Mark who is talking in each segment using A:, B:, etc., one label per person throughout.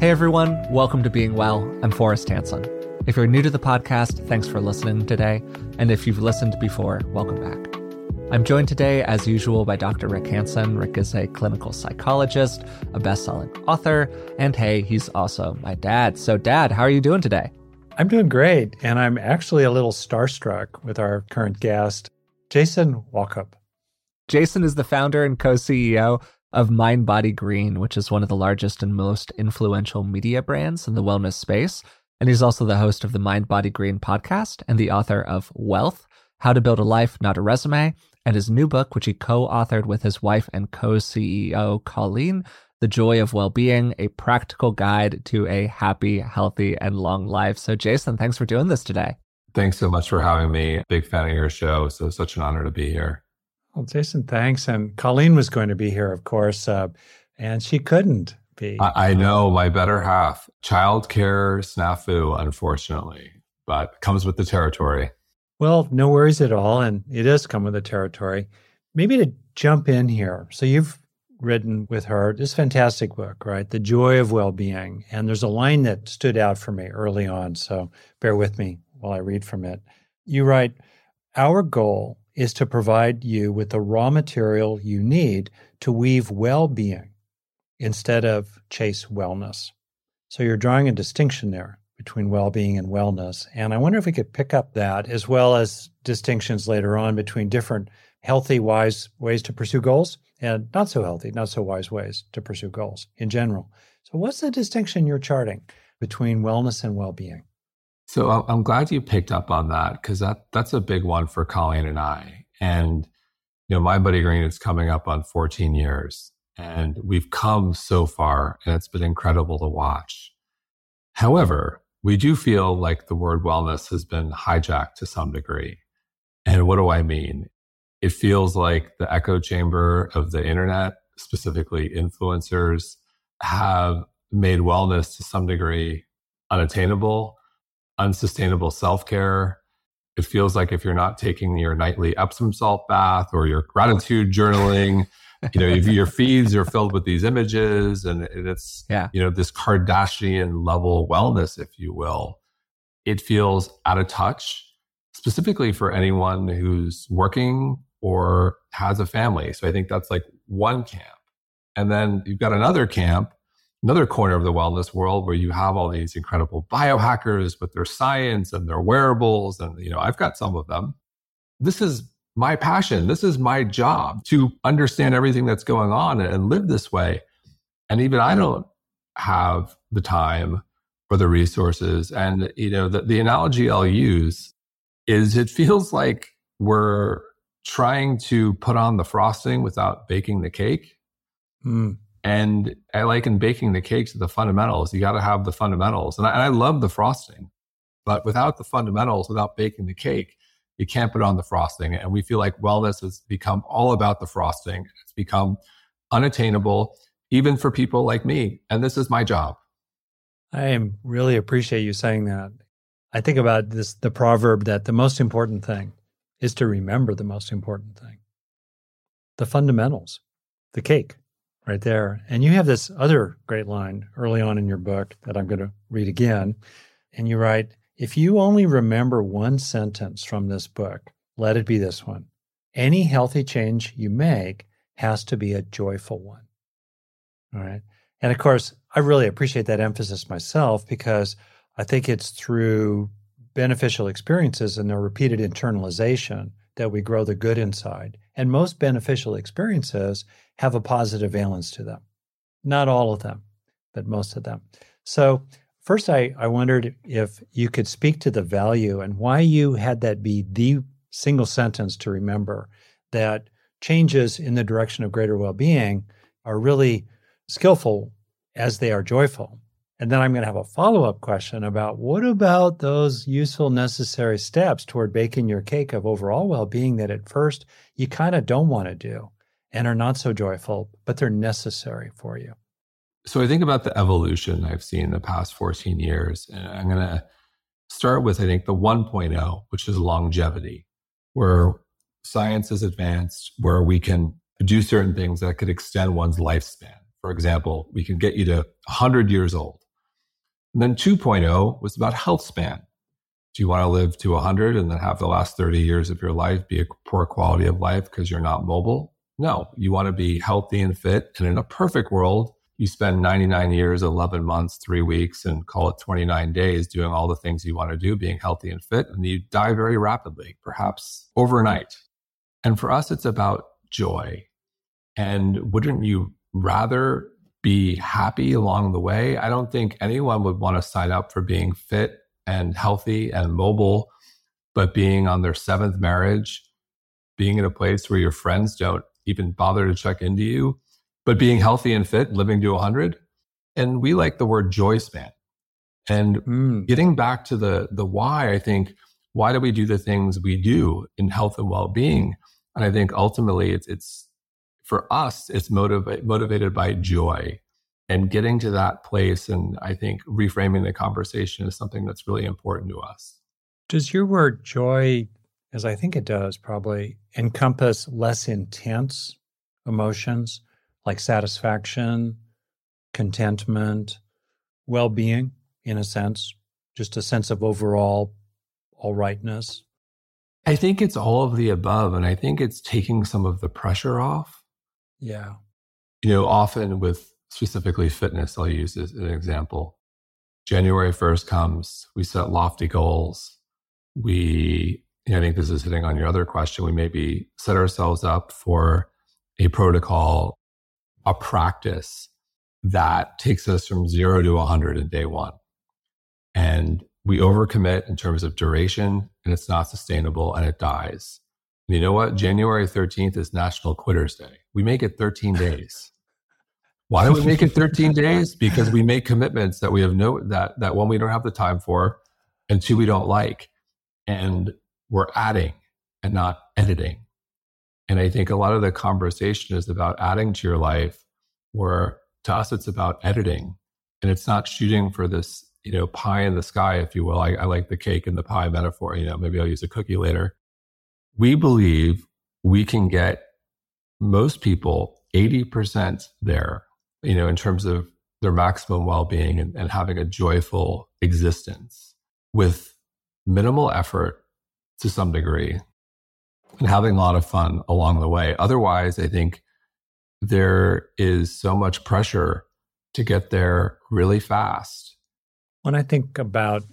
A: Hey everyone, welcome to Being Well. I'm Forrest Hanson. If you're new to the podcast, thanks for listening today. And if you've listened before, welcome back. I'm joined today, as usual, by Dr. Rick Hanson. Rick is a clinical psychologist, a best-selling author, and hey, he's also my dad. So, Dad, how are you doing today?
B: I'm doing great, and I'm actually a little starstruck with our current guest, Jason Wachob.
A: Jason is the founder and co-CEO of Mind Body Green, which is one of the largest and most influential media brands in the wellness space. And he's also the host of the Mind Body Green podcast and the author of Wellth How to Build a Life, Not a Resume, and his new book, which he co authored with his wife and co CEO, Colleen, The Joy of Well-Being, a practical guide to a happy, healthy, and long life. So, Jason, thanks for doing this today.
C: Thanks so much for having me. Big fan of your show. So, such an honor to be here.
B: Well, Jason, thanks. And Colleen was going to be here, of course, uh, and she couldn't be.
C: I, I know my better half. Childcare snafu, unfortunately, but comes with the territory.
B: Well, no worries at all. And it does come with the territory. Maybe to jump in here. So you've written with her this fantastic book, right? The Joy of Well-Being. And there's a line that stood out for me early on. So bear with me while I read from it. You write, Our goal is to provide you with the raw material you need to weave well being instead of chase wellness. So you're drawing a distinction there between well being and wellness. And I wonder if we could pick up that as well as distinctions later on between different healthy, wise ways to pursue goals and not so healthy, not so wise ways to pursue goals in general. So, what's the distinction you're charting between wellness and well being?
C: So I'm glad you picked up on that because that that's a big one for Colleen and I. And you know, Mind Body Green is coming up on 14 years, and we've come so far, and it's been incredible to watch. However, we do feel like the word wellness has been hijacked to some degree. And what do I mean? It feels like the echo chamber of the internet, specifically influencers, have made wellness to some degree unattainable unsustainable self care. It feels like if you're not taking your nightly Epsom salt bath or your gratitude journaling, you know, your feeds are filled with these images and it's, yeah. you know, this Kardashian level wellness, if you will. It feels out of touch, specifically for anyone who's working or has a family. So I think that's like one camp. And then you've got another camp another corner of the wellness world where you have all these incredible biohackers with their science and their wearables. And, you know, I've got some of them. This is my passion. This is my job to understand everything that's going on and live this way. And even I don't have the time or the resources. And, you know, the, the analogy I'll use is it feels like we're trying to put on the frosting without baking the cake. Mm. And I like in baking the cakes the fundamentals. You got to have the fundamentals. And I, and I love the frosting, but without the fundamentals, without baking the cake, you can't put on the frosting. And we feel like wellness has become all about the frosting. It's become unattainable, even for people like me. And this is my job.
B: I really appreciate you saying that. I think about this the proverb that the most important thing is to remember the most important thing. The fundamentals, the cake right there. And you have this other great line early on in your book that I'm going to read again. And you write, if you only remember one sentence from this book, let it be this one. Any healthy change you make has to be a joyful one. All right. And of course, I really appreciate that emphasis myself because I think it's through beneficial experiences and their repeated internalization that we grow the good inside. And most beneficial experiences have a positive valence to them. Not all of them, but most of them. So, first, I, I wondered if you could speak to the value and why you had that be the single sentence to remember that changes in the direction of greater well being are really skillful as they are joyful. And then I'm going to have a follow up question about what about those useful, necessary steps toward baking your cake of overall well being that at first you kind of don't want to do and are not so joyful, but they're necessary for you?
C: So I think about the evolution I've seen in the past 14 years. And I'm going to start with, I think, the 1.0, which is longevity, where science is advanced, where we can do certain things that could extend one's lifespan. For example, we can get you to 100 years old And then 2.0 was about health span. Do you want to live to 100 and then have the last 30 years of your life be a poor quality of life because you're not mobile? No, you want to be healthy and fit. And in a perfect world, you spend 99 years, 11 months, three weeks, and call it 29 days doing all the things you want to do, being healthy and fit, and you die very rapidly, perhaps overnight. And for us, it's about joy. And wouldn't you rather be happy along the way? I don't think anyone would want to sign up for being fit and healthy and mobile, but being on their seventh marriage, being in a place where your friends don't even bother to check into you, but being healthy and fit, living to 100. And we like the word joy span. And mm. getting back to the, the why, I think, why do we do the things we do in health and well being? And I think ultimately it's, it's for us, it's motiva- motivated by joy and getting to that place. And I think reframing the conversation is something that's really important to us.
B: Does your word joy, as I think it does, probably encompass less intense emotions like satisfaction, contentment, well being, in a sense, just a sense of overall all rightness?
C: I think it's all of the above. And I think it's taking some of the pressure off.
B: Yeah.
C: You know, often with specifically fitness, I'll use as an example. January 1st comes, we set lofty goals. We, you know, I think this is hitting on your other question. We maybe set ourselves up for a protocol, a practice that takes us from zero to 100 in day one. And we overcommit in terms of duration and it's not sustainable and it dies. And you know what? January 13th is National Quitters Day. We make it 13 days. Why do we make it 13 days? Because we make commitments that we have no that that one we don't have the time for, and two we don't like, and we're adding and not editing. And I think a lot of the conversation is about adding to your life, where to us it's about editing, and it's not shooting for this you know pie in the sky, if you will. I, I like the cake and the pie metaphor. You know, maybe I'll use a cookie later. We believe we can get most people 80% there you know, in terms of their maximum well being and, and having a joyful existence with minimal effort to some degree and having a lot of fun along the way. Otherwise, I think there is so much pressure to get there really fast.
B: When I think about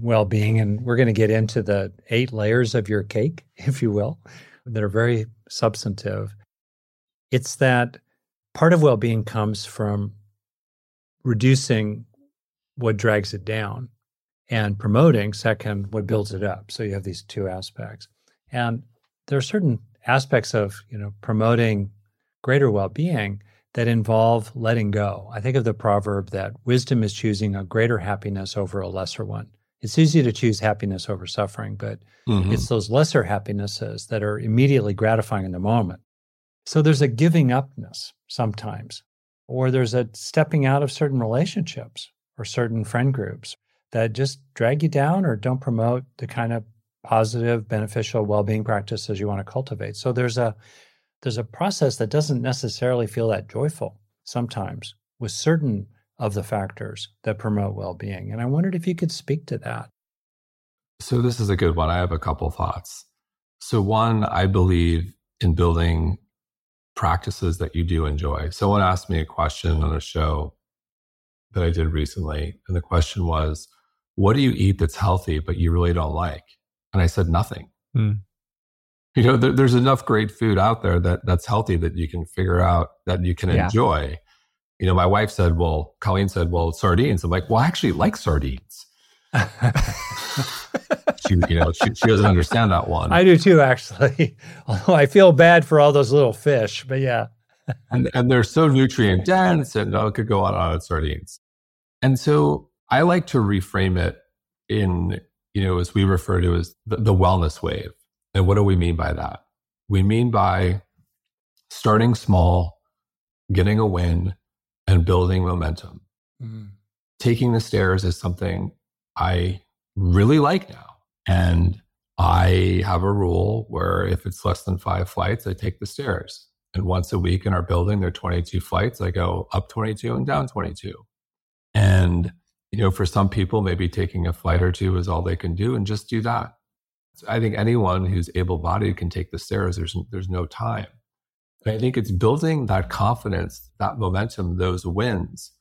B: well being, and we're going to get into the eight layers of your cake, if you will, that are very substantive, it's that part of well being comes from reducing what drags it down and promoting, second, what builds it up. So you have these two aspects. And there are certain aspects of, you know, promoting greater well-being that involve letting go. I think of the proverb that wisdom is choosing a greater happiness over a lesser one. It's easy to choose happiness over suffering, but mm-hmm. it's those lesser happinesses that are immediately gratifying in the moment so there's a giving upness sometimes, or there's a stepping out of certain relationships or certain friend groups that just drag you down or don't promote the kind of positive, beneficial well-being practices you want to cultivate. So there's a there's a process that doesn't necessarily feel that joyful sometimes with certain of the factors that promote well-being. And I wondered if you could speak to that.
C: So this is a good one. I have a couple thoughts. So one, I believe in building practices that you do enjoy. Someone asked me a question on a show that I did recently, and the question was, What do you eat that's healthy but you really don't like? And I said, Nothing. Mm. You know, there, there's enough great food out there that that's healthy that you can figure out that you can yeah. enjoy. You know, my wife said, Well, Colleen said, Well, sardines. I'm like, Well, I actually like sardines. she, you know, she, she, doesn't understand that one.
B: I do too, actually. Although I feel bad for all those little fish, but yeah.
C: and and they're so nutrient dense, and oh, it could go on and on with sardines. And so I like to reframe it in, you know, as we refer to as the, the wellness wave. And what do we mean by that? We mean by starting small, getting a win, and building momentum. Mm. Taking the stairs is something I really like now. And I have a rule where if it's less than five flights, I take the stairs. And once a week in our building, there are 22 flights. I go up 22 and down 22. And You know, for some people, maybe taking a flight or two is all they can do and just do that. I think anyone who's able bodied can take the stairs. There's, there's no time. And I think it's building that confidence, that momentum, those wins,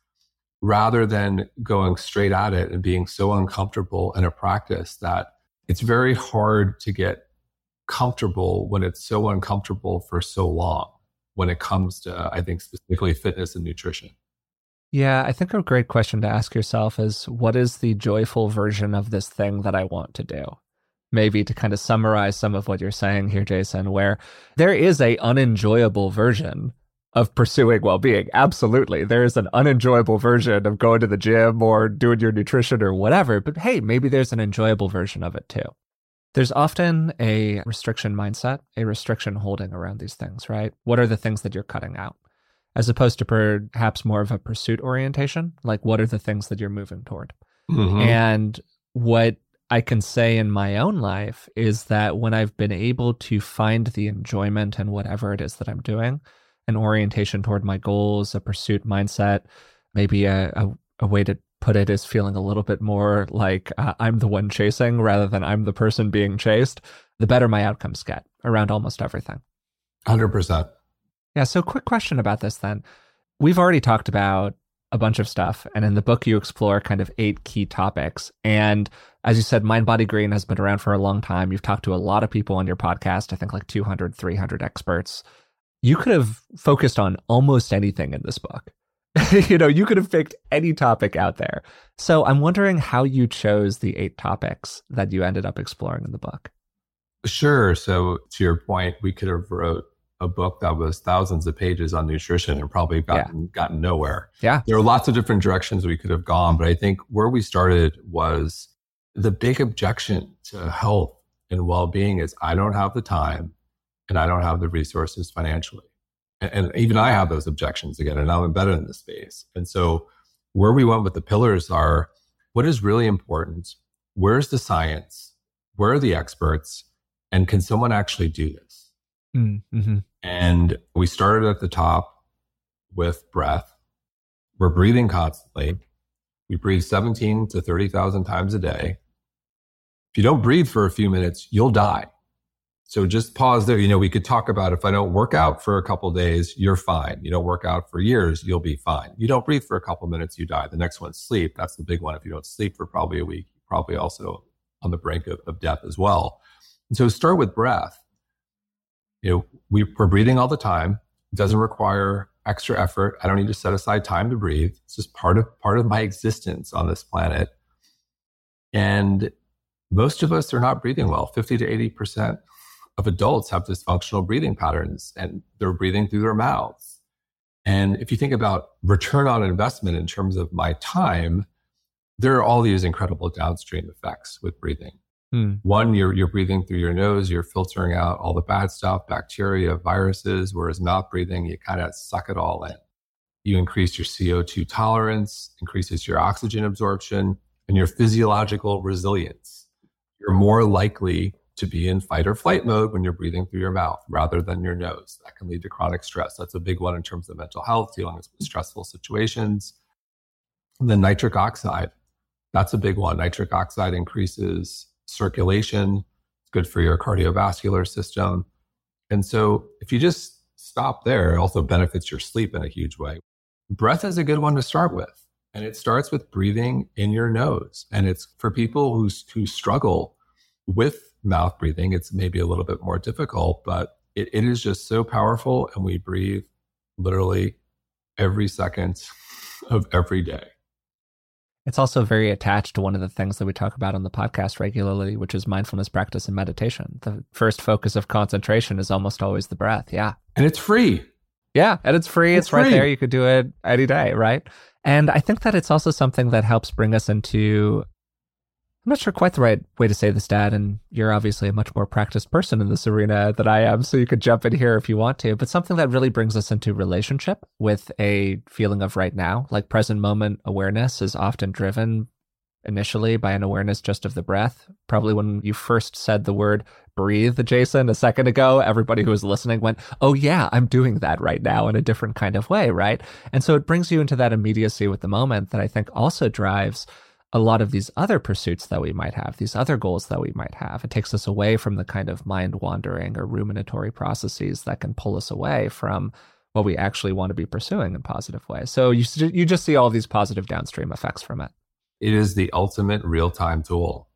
C: rather than going straight at it and being so uncomfortable in a practice that it's very hard to get comfortable when it's so uncomfortable for so long when it comes to, I think, specifically fitness and nutrition.
A: Yeah, I think a great question to ask yourself is what is the joyful version of this thing that I want to do? Maybe to kind of summarize some of what you're saying here, Jason, where there is a unenjoyable version of pursuing well-being. Absolutely. There is an unenjoyable version of going to the gym or doing your nutrition or whatever, but hey, maybe there's an enjoyable version of it too. There's often a restriction mindset, a restriction holding around these things, right? What are the things that you're cutting out? As opposed to perhaps more of a pursuit orientation, like what are the things that you're moving toward? Mm-hmm. And what I can say in my own life is that when I've been able to find the enjoyment in whatever it is that I'm doing, an orientation toward my goals, a pursuit mindset, maybe a, a, a way to put it is feeling a little bit more like uh, I'm the one chasing rather than I'm the person being chased, the better my outcomes get around almost everything.
C: 100%.
A: Yeah. So, quick question about this then. We've already talked about a bunch of stuff. And in the book, you explore kind of eight key topics. And as you said, Mind Body Green has been around for a long time. You've talked to a lot of people on your podcast, I think like 200, 300 experts. You could have focused on almost anything in this book. you know, you could have picked any topic out there. So I'm wondering how you chose the eight topics that you ended up exploring in the book.
C: Sure. So to your point, we could have wrote a book that was thousands of pages on nutrition and probably gotten yeah. gotten nowhere.
A: Yeah.
C: There are lots of different directions we could have gone, but I think where we started was the big objection to health and well-being is I don't have the time and I don't have the resources financially. And, and even I have those objections again, and I'm embedded in the space. And so where we went with the pillars are what is really important? Where's the science? Where are the experts? And can someone actually do this? Mm, mm-hmm. And we started at the top with breath. We're breathing constantly. We breathe 17 to 30,000 times a day. If you don't breathe for a few minutes, you'll die. So just pause there. You know, we could talk about if I don't work out for a couple days, you're fine. You don't work out for years, you'll be fine. You don't breathe for a couple minutes, you die. The next one's sleep. That's the big one. If you don't sleep for probably a week, probably also on the brink of, of death as well. And so start with breath you know, we, we're breathing all the time. It doesn't require extra effort. I don't need to set aside time to breathe. It's just part of part of my existence on this planet. And most of us are not breathing well. 50 to 80% of adults have dysfunctional breathing patterns and they're breathing through their mouths. And if you think about return on investment in terms of my time, there are all these incredible downstream effects with breathing. Hmm. One, you're, you're breathing through your nose, you're filtering out all the bad stuff, bacteria, viruses, whereas mouth breathing, you kind of suck it all in. You increase your CO2 tolerance, increases your oxygen absorption, and your physiological resilience. You're more likely to be in fight or flight mode when you're breathing through your mouth rather than your nose. That can lead to chronic stress. That's a big one in terms of mental health, dealing with stressful situations. And then nitric oxide. That's a big one. Nitric oxide increases circulation. It's good for your cardiovascular system. And so if you just stop there, it also benefits your sleep in a huge way. Breath is a good one to start with. And it starts with breathing in your nose. And it's for people who, who struggle with mouth breathing, it's maybe a little bit more difficult, but it, it is just so powerful. And we breathe literally every second of every day.
A: It's also very attached to one of the things that we talk about on the podcast regularly, which is mindfulness practice and meditation. The first focus of concentration is almost always the breath. Yeah.
C: And it's free.
A: Yeah. And it's free. It's, it's right there. You could do it any day. Right. And I think that it's also something that helps bring us into I'm not sure quite the right way to say this, Dad, and you're obviously a much more practiced person in this arena than I am, so you could jump in here if you want to. But something that really brings us into relationship with a feeling of right now, like present moment awareness, is often driven initially by an awareness just of the breath. Probably when you first said the word breathe, Jason, a second ago, everybody who was listening went, Oh, yeah, I'm doing that right now in a different kind of way, right? And so it brings you into that immediacy with the moment that I think also drives a lot of these other pursuits that we might have, these other goals that we might have. It takes us away from the kind of mind wandering or ruminatory processes that can pull us away from what we actually want to be pursuing in a positive ways. So you you just see all these positive downstream effects from it.
C: It is the ultimate real-time tool.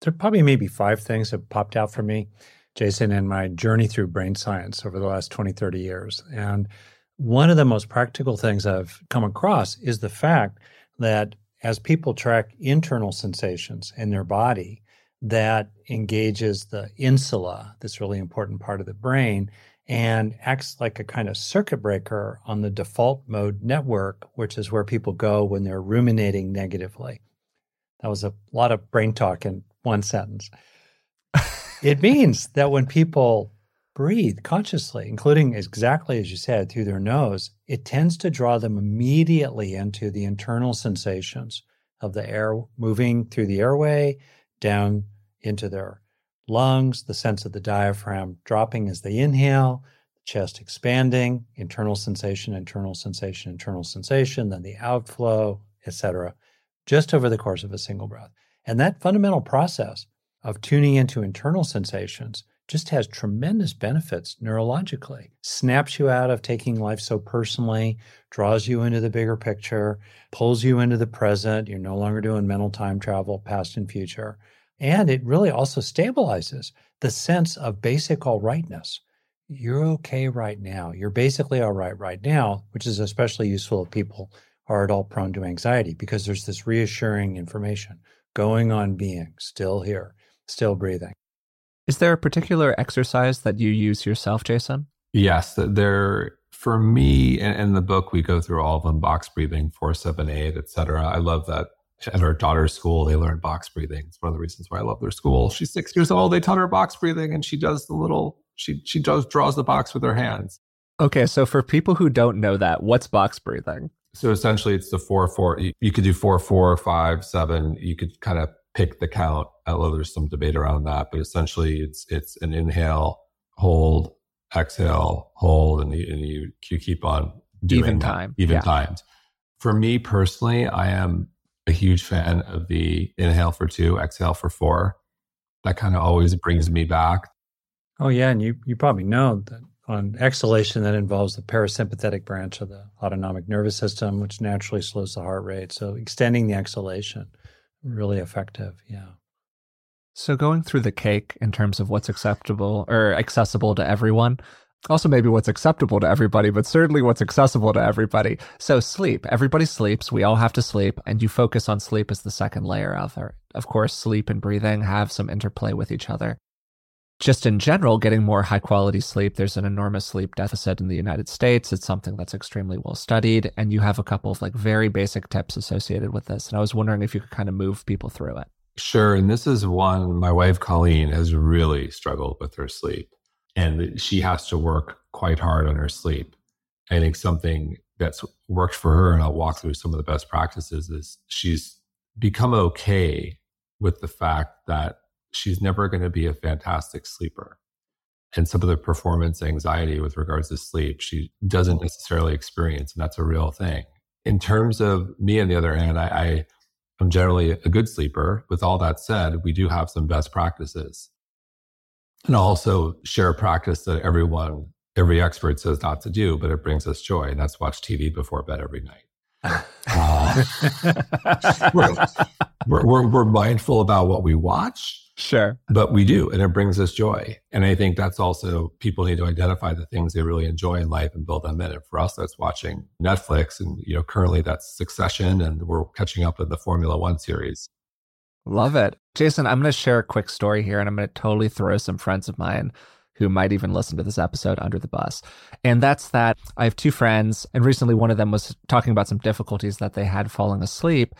B: There probably maybe five things that popped out for me, Jason, in my journey through brain science over the last 20, 30 years. And one of the most practical things I've come across is the fact that as people track internal sensations in their body, that engages the insula, this really important part of the brain, and acts like a kind of circuit breaker on the default mode network, which is where people go when they're ruminating negatively. That was a lot of brain talk in one sentence. it means that when people breathe consciously, including exactly as you said, through their nose, it tends to draw them immediately into the internal sensations of the air moving through the airway down into their lungs, the sense of the diaphragm dropping as they inhale, the chest expanding, internal sensation, internal sensation, internal sensation, then the outflow, etc., just over the course of a single breath. And that fundamental process of tuning into internal sensations just has tremendous benefits neurologically. Snaps you out of taking life so personally, draws you into the bigger picture, pulls you into the present. You're no longer doing mental time travel, past and future. And it really also stabilizes the sense of basic all rightness. You're okay right now. You're basically all right right now, which is especially useful if people are at all prone to anxiety because there's this reassuring information going on being, still here, still breathing.
A: Is there a particular exercise that you use yourself, Jason?
C: Yes, there. For me, in, the book, we go through all of them: box breathing, four, seven, eight, etc. I love that at our daughter's school, they learn box breathing. It's one of the reasons why I love their school. She's six years old. They taught her box breathing, and she does the little. She she does draws the box with her hands.
A: Okay, so for people who don't know that, what's box breathing?
C: So essentially, it's the four four. You, you could do four four five seven. You could kind of pick the count. Although there's some debate around that, but essentially, it's it's an inhale, hold, exhale, hold, and you, and you, you keep on doing
A: even time,
C: even yeah. times. For me personally, I am a huge fan of the inhale for two, exhale for four. That kind of always brings me back.
B: Oh yeah, and you you probably know that on exhalation that involves the parasympathetic branch of the autonomic nervous system, which naturally slows the heart rate. So extending the exhalation, really effective. Yeah.
A: So going through the cake in terms of what's acceptable or accessible to everyone, also maybe what's acceptable to everybody, but certainly what's accessible to everybody. So sleep. Everybody sleeps. We all have to sleep, and you focus on sleep as the second layer of it. Of course, sleep and breathing have some interplay with each other. Just in general, getting more high quality sleep, there's an enormous sleep deficit in the United States. It's something that's extremely well studied, and you have a couple of like very basic tips associated with this. And I was wondering if you could kind of move people through it.
C: Sure. And this is one my wife, Colleen, has really struggled with her sleep and she has to work quite hard on her sleep. I think something that's worked for her, and I'll walk through some of the best practices, is she's become okay with the fact that she's never going to be a fantastic sleeper. And some of the performance anxiety with regards to sleep, she doesn't necessarily experience, and that's a real thing. In terms of me, on the other hand, I, I am generally a good sleeper. With all that said, we do have some best practices and also share a practice that everyone, every expert says not to do, but it brings us joy. And that's watch TV before bed every night. Uh, we're, we're, we're, mindful about what we watch.
A: Sure.
C: But we do, and it brings us joy. And I think that's also people need to identify the things they really enjoy in life and build them in. And for us, that's watching Netflix. And, you know, currently that's Succession, and we're catching up with the Formula One series.
A: Love it. Jason, I'm going to share a quick story here and I'm going to totally throw some friends of mine who might even listen to this episode under the bus. And that's that I have two friends, and recently one of them was talking about some difficulties that they had falling asleep.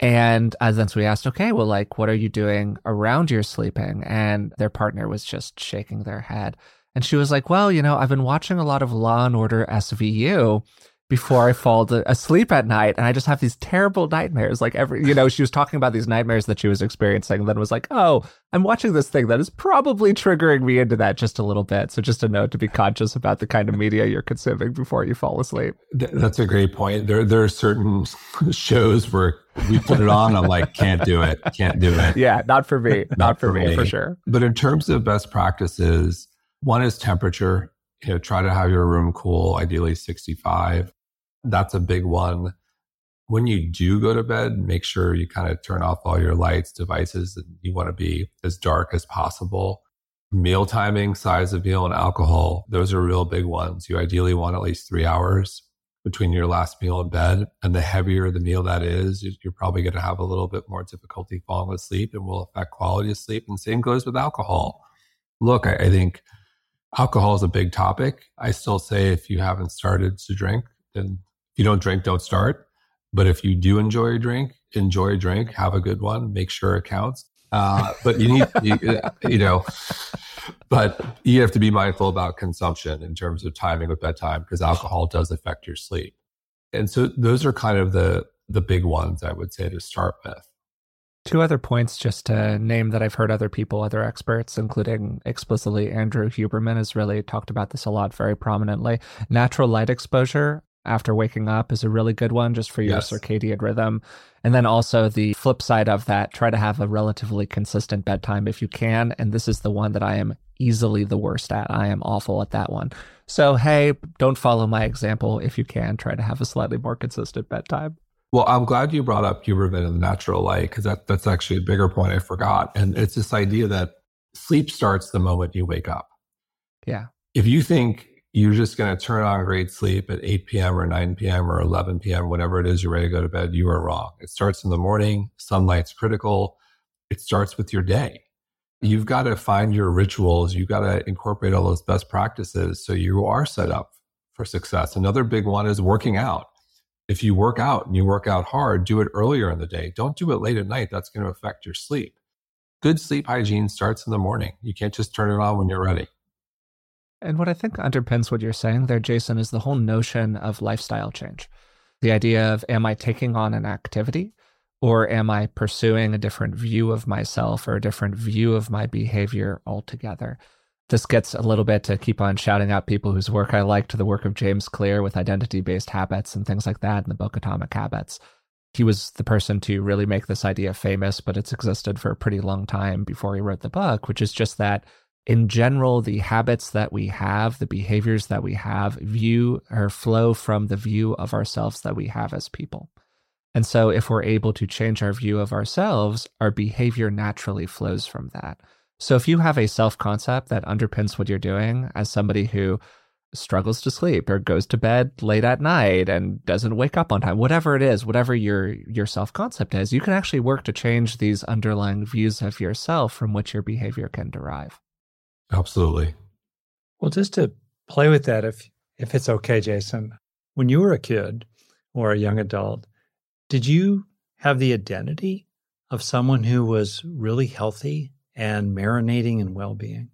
A: And as then so we asked, okay, well, like, what are you doing around your sleeping? And their partner was just shaking their head. And she was like, well, you know, I've been watching a lot of Law and Order SVU before I fall to, asleep at night. And I just have these terrible nightmares. Like every, you know, she was talking about these nightmares that she was experiencing and then was like, oh, I'm watching this thing that is probably triggering me into that just a little bit. So just a note to be conscious about the kind of media you're consuming before you fall asleep.
C: That's a great point. There, there are certain shows where we put it on. I'm like, can't do it. Can't do it.
A: Yeah. Not for me. not, not, for, for me, me for sure.
C: But in terms of best practices, one is temperature. You know, try to have your room cool, ideally 65. That's a big one. When you do go to bed, make sure you kind of turn off all your lights, devices, and you want to be as dark as possible. Meal timing, size of meal, and alcohol, those are real big ones. You ideally want at least three hours between your last meal and bed. And the heavier the meal that is, you're probably going to have a little bit more difficulty falling asleep and will affect quality of sleep. And same goes with alcohol. Look, I, I think alcohol is a big topic. I still say if you haven't started to drink, then you don't drink, don't start. But if you do enjoy a drink, enjoy a drink, have a good one, make sure it counts. Uh, but you need, you, you, know, but you have to be mindful about consumption in terms of timing with bedtime because alcohol does affect your sleep. And so those are kind of the the big ones I would say to start with.
A: Two other points just to name that I've heard other people, other experts, including explicitly Andrew Huberman, has really talked about this a lot very prominently. Natural light exposure after waking up is a really good one just for your yes. circadian rhythm. And then also the flip side of that, try to have a relatively consistent bedtime if you can. And this is the one that I am easily the worst at. I am awful at that one. So, hey, don't follow my example if you can. Try to have a slightly more consistent bedtime.
C: Well, I'm glad you brought up Huberman and the natural light because that, that's actually a bigger point I forgot. And it's this idea that sleep starts the moment you wake up.
A: Yeah.
C: If you think you're just going to turn on great sleep at 8 p.m. or 9 p.m. or 11 p.m., whatever it is you're ready to go to bed, you are wrong. It starts in the morning. Sunlight's critical. It starts with your day. You've got to find your rituals. You've got to incorporate all those best practices so you are set up for success. Another big one is working out. If you work out and you work out hard, do it earlier in the day. Don't do it late at night. That's going to affect your sleep. Good sleep hygiene starts in the morning. You can't just turn it on when you're ready.
A: And what I think underpins what you're saying there, Jason, is the whole notion of lifestyle change. The idea of am I taking on an activity or am I pursuing a different view of myself or a different view of my behavior altogether? This gets a little bit to keep on shouting out people whose work I like to the work of James Clear with identity based habits and things like that in the book Atomic Habits. He was the person to really make this idea famous, but it's existed for a pretty long time before he wrote the book, which is just that in general, the habits that we have, the behaviors that we have, view or flow from the view of ourselves that we have as people. And so, if we're able to change our view of ourselves, our behavior naturally flows from that. So, if you have a self concept that underpins what you're doing as somebody who struggles to sleep or goes to bed late at night and doesn't wake up on time whatever it is whatever your your self concept is you can actually work to change these underlying views of yourself from which your behavior can derive
C: Absolutely.
B: Well, just to play with that, if if it's okay, Jason, when you were a kid or a young adult, did you have the identity of someone who was really healthy and marinating in well-being?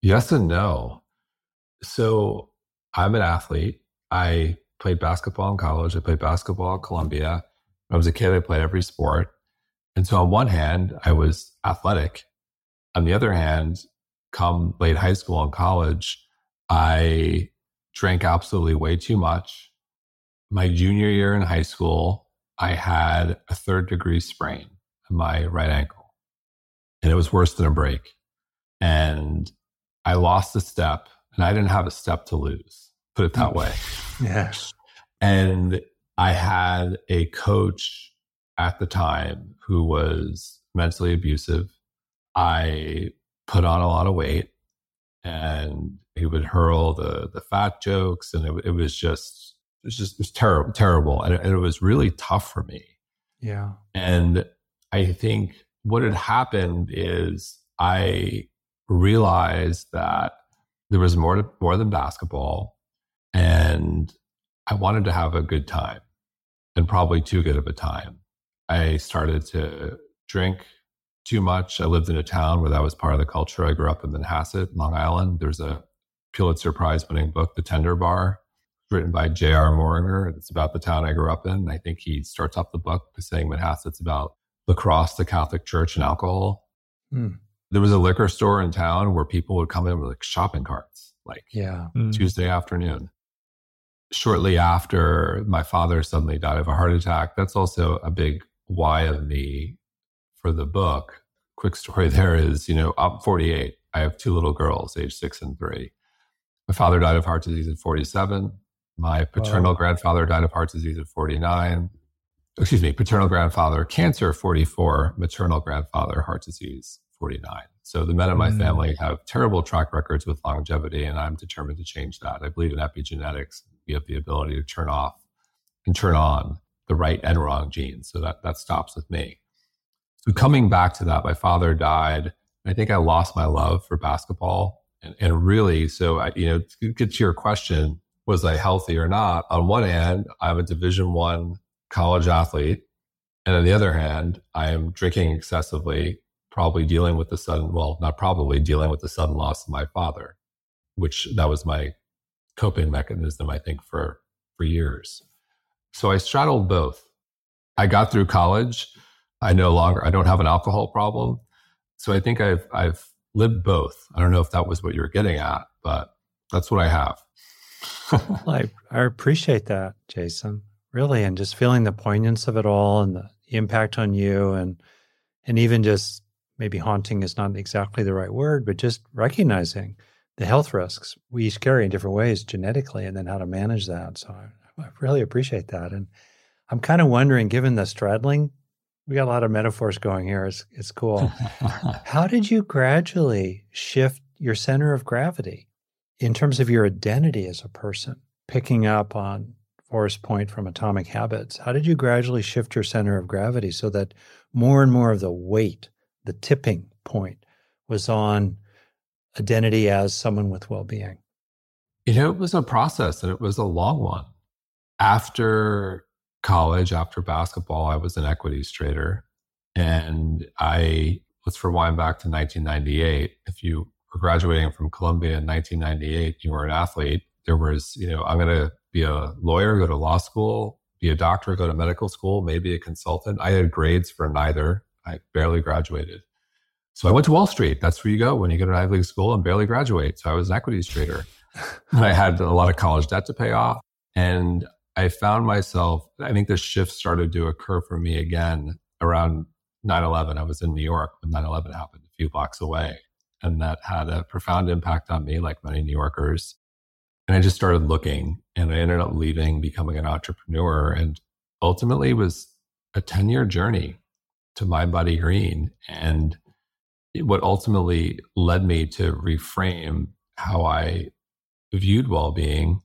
C: Yes and no. So I'm an athlete. I played basketball in college. I played basketball at Columbia. When I was a kid, I played every sport. And so on one hand, I was athletic. On the other hand, come late high school and college, I drank absolutely way too much. My junior year in high school, I had a third degree sprain in my right ankle, and it was worse than a break. And I lost a step, and I didn't have a step to lose, put it that hmm. way.
B: yes.
C: And I had a coach at the time who was mentally abusive. I put on a lot of weight and he would hurl the the fat jokes and it, it was just it was just it was terrible terrible and it, and it was really tough for me.
B: Yeah.
C: And i think what had happened is i realized that there was more to, more than basketball and i wanted to have a good time and probably too good of a time. I started to drink too much. I lived in a town where that was part of the culture. I grew up in Manhasset, Long Island. There's a Pulitzer Prize winning book, The Tender Bar. written by J.R. Moehringer. It's about the town I grew up in. I think he starts off the book by saying Manhasset's about lacrosse, the Catholic Church, and alcohol. Hmm. There was a liquor store in town where people would come in with like shopping carts, like
B: yeah.
C: Mm. Tuesday afternoon. Shortly after my father suddenly died of a heart attack, that's also a big why of me for the book. Quick story there is, you know, I'm 48. I have two little girls, age six and three. My father died of heart disease at 47. My paternal wow. grandfather died of heart disease at 49. Excuse me, paternal grandfather, cancer 44, maternal grandfather, heart disease 49. So the men in my mm. family have terrible track records with longevity, and I'm determined to change that. I believe in epigenetics. We have the ability to turn off and turn on the right and wrong genes. So that, that stops with me. So coming back to that, my father died. I think I lost my love for basketball. And, and really, so I, you know, to get to your question, was I healthy or not? On one hand, I'm a division one college athlete. And on the other hand, I am drinking excessively, probably dealing with the sudden, well, not probably dealing with the sudden loss of my father, which that was my coping mechanism, I think, for, for years. So I straddled both. I got through college. I no longer, I don't have an alcohol problem. So I think I've, I've lived both. I don't know if that was what you were getting at, but that's what I have.
B: well, I, I appreciate that, Jason, really, and just feeling the poignance of it all and the impact on you, and and even just maybe haunting is not exactly the right word, but just recognizing the health risks we each carry in different ways genetically, and then how to manage that. So I, I really appreciate that, and I'm kind of wondering, given the straddling, we got a lot of metaphors going here. It's it's cool. how did you gradually shift your center of gravity? in terms of your identity as a person, picking up on Forrest Point from Atomic Habits, how did you gradually shift your center of gravity so that more and more of the weight, the tipping point, was on identity as someone with well being?
C: You know, it was a process and it was a long one. After college, after basketball, I was an equities trader. And I, let's rewind back to 1998. If you were graduating from Columbia in 1998, you were an athlete. There was, you know, I'm going to be a lawyer, go to law school, be a doctor, go to medical school, maybe a consultant. I had grades for neither. I barely graduated. So I went to Wall Street. That's where you go when you go to an Ivy League school and barely graduate. So I was an equities trader. and I had a lot of college debt to pay off. And I found myself, I think the shift started to occur for me again around 9 11. I was in New York when 9 11 happened, a few blocks away. And that had a profound impact on me, like many New Yorkers. And I just started looking and I ended up leaving, becoming an entrepreneur. And ultimately was a 10 year journey to Mind Body Green. And what ultimately led me to reframe how I viewed well being,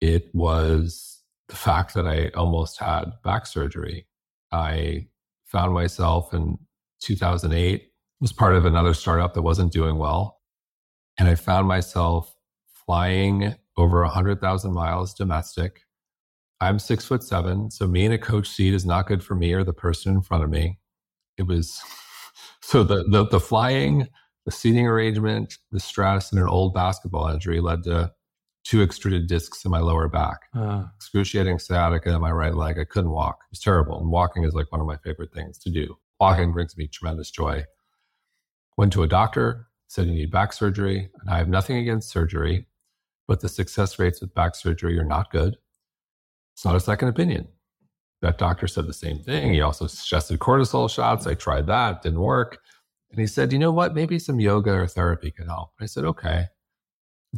C: it was the fact that I almost had back surgery. I found myself in 2008 was part of another startup that wasn't doing well. And I found myself flying over 100,000 miles domestic. I'm six foot seven. So me in a coach seat is not good for me or the person in front of me. It was so the, the, the flying, the seating arrangement, the stress, and an old basketball injury led to two extruded discs in my lower back, uh. excruciating sciatica in my right leg. I couldn't walk. It was terrible. And walking is like one of my favorite things to do. Walking brings me tremendous joy. Went to a doctor, said you need back surgery. And I have nothing against surgery, but the success rates with back surgery are not good. It's not a second opinion. That doctor said the same thing. He also suggested cortisol shots. I tried that, didn't work. And he said, you know what? Maybe some yoga or therapy can help. I said, okay.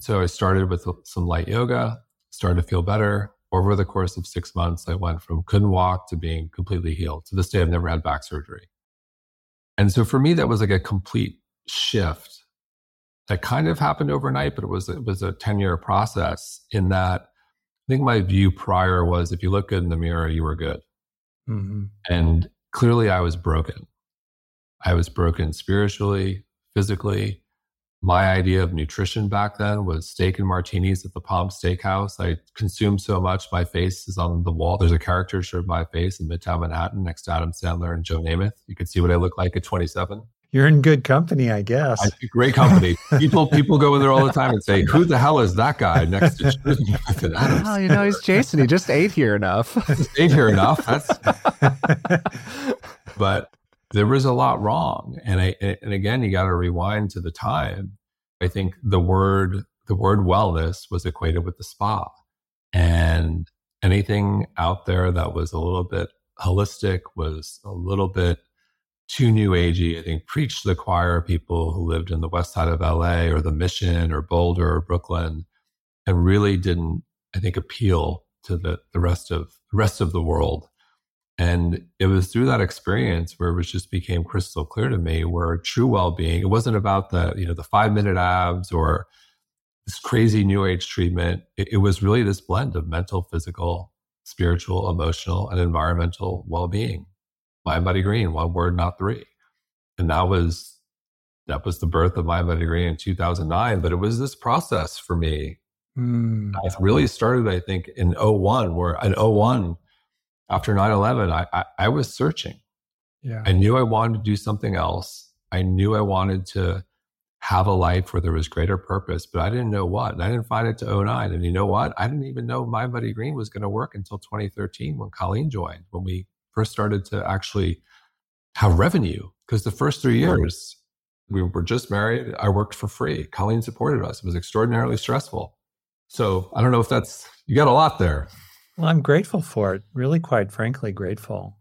C: So I started with some light yoga, started to feel better. Over the course of six months, I went from couldn't walk to being completely healed. To this day, I've never had back surgery. And so for me, that was like a complete shift that kind of happened overnight, but it was it was a 10 year process in that I think my view prior was if you look good in the mirror, you were good. Mm-hmm. And clearly I was broken. I was broken spiritually, physically, my idea of nutrition back then was steak and martinis at the Palm Steakhouse. I consumed so much, my face is on the wall. There's a caricature of my face in Midtown Manhattan next to Adam Sandler and Joe Namath. You can see what I look like at 27.
B: You're in good company, I guess. I,
C: great company. People people go in there all the time and say, "Who the hell is that guy next to Jonathan Adams?"
A: Oh, you know, he's Jason. He just ate here enough.
C: ate here enough. That's. but there was a lot wrong, and I and again, you got to rewind to the time. I think the word the word wellness was equated with the spa, and anything out there that was a little bit holistic was a little bit too new agey. I think preached to the choir people who lived in the west side of LA or the Mission or Boulder or Brooklyn, and really didn't, I think, appeal to the, the rest of the rest of the world. And it was through that experience where it just became crystal clear to me where true well-being, it wasn't about the, you know, the five minute abs or this crazy new age treatment. It, it was really this blend of mental, physical, spiritual, emotional, and environmental well-being. mindbodygreen, one word, not three. And that was that was the birth of mindbodygreen in 2009. But it was this process for me. Mm. I really started, I think, in 01, where in 01, after 9-11, I, I, I was searching. Yeah. I knew I wanted to do something else. I knew I wanted to have a life where there was greater purpose, but I didn't know what. And I didn't find it to 09. And you know what? I didn't even know mindbodygreen was going to work until 2013 when Colleen joined, when we first started to actually have revenue. Because the first three years, we were just married. I worked for free. Colleen supported us. It was extraordinarily stressful. So I don't know if that's, you got a lot there.
B: Well, I'm grateful for it. Really, quite frankly, grateful.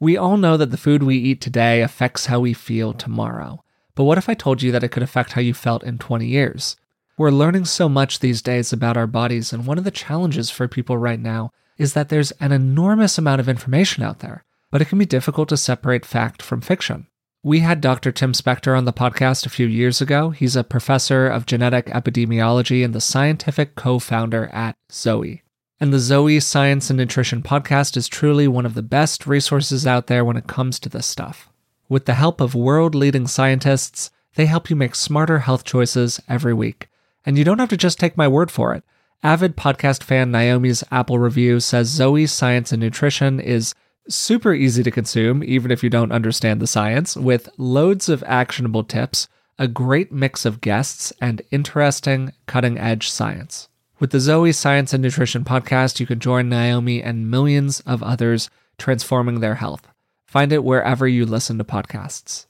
A: We all know that the food we eat today affects how we feel tomorrow. But what if I told you that it could affect how you felt in 20 years? We're learning so much these days about our bodies, and one of the challenges for people right now is that there's an enormous amount of information out there, but it can be difficult to separate fact from fiction. We had Dr. Tim Spector on the podcast a few years ago. He's a professor of genetic epidemiology and the scientific co founder at Zoe. And the Zoe Science and Nutrition podcast is truly one of the best resources out there when it comes to this stuff. With the help of world leading scientists, they help you make smarter health choices every week. And you don't have to just take my word for it. Avid podcast fan Naomi's Apple review says Zoe Science and Nutrition is super easy to consume, even if you don't understand the science, with loads of actionable tips, a great mix of guests, and interesting, cutting edge science. With the Zoe Science and Nutrition podcast, you can join Naomi and millions of others transforming their health. Find it wherever you listen to podcasts.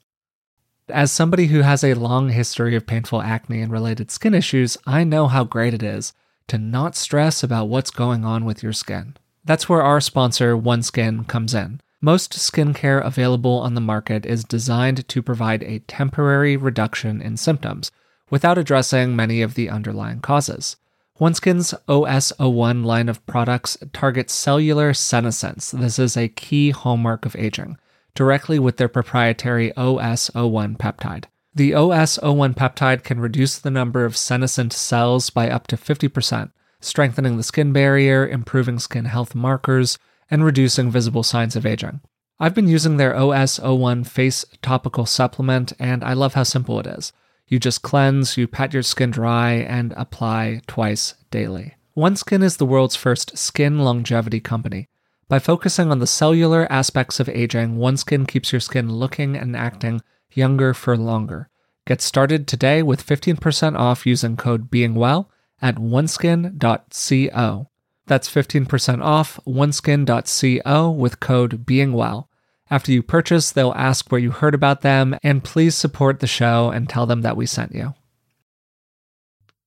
A: As somebody who has a long history of painful acne and related skin issues, I know how great it is to not stress about what's going on with your skin. That's where our sponsor, OneSkin, comes in. Most skincare available on the market is designed to provide a temporary reduction in symptoms without addressing many of the underlying causes. OneSkin's OS01 line of products targets cellular senescence. This is a key hallmark of aging, directly with their proprietary OS01 peptide. The OS01 peptide can reduce the number of senescent cells by up to 50%, strengthening the skin barrier, improving skin health markers, and reducing visible signs of aging. I've been using their OS01 face topical supplement, and I love how simple it is. You just cleanse, you pat your skin dry, and apply twice daily. OneSkin is the world's first skin longevity company. By focusing on the cellular aspects of aging, OneSkin keeps your skin looking and acting younger for longer. Get started today with 15% off using code BEINGWELL at oneskin.co. That's 15% off oneskin.co with code BEINGWELL. After you purchase, they'll ask where you heard about them, and please support the show and tell them that we sent you.
B: A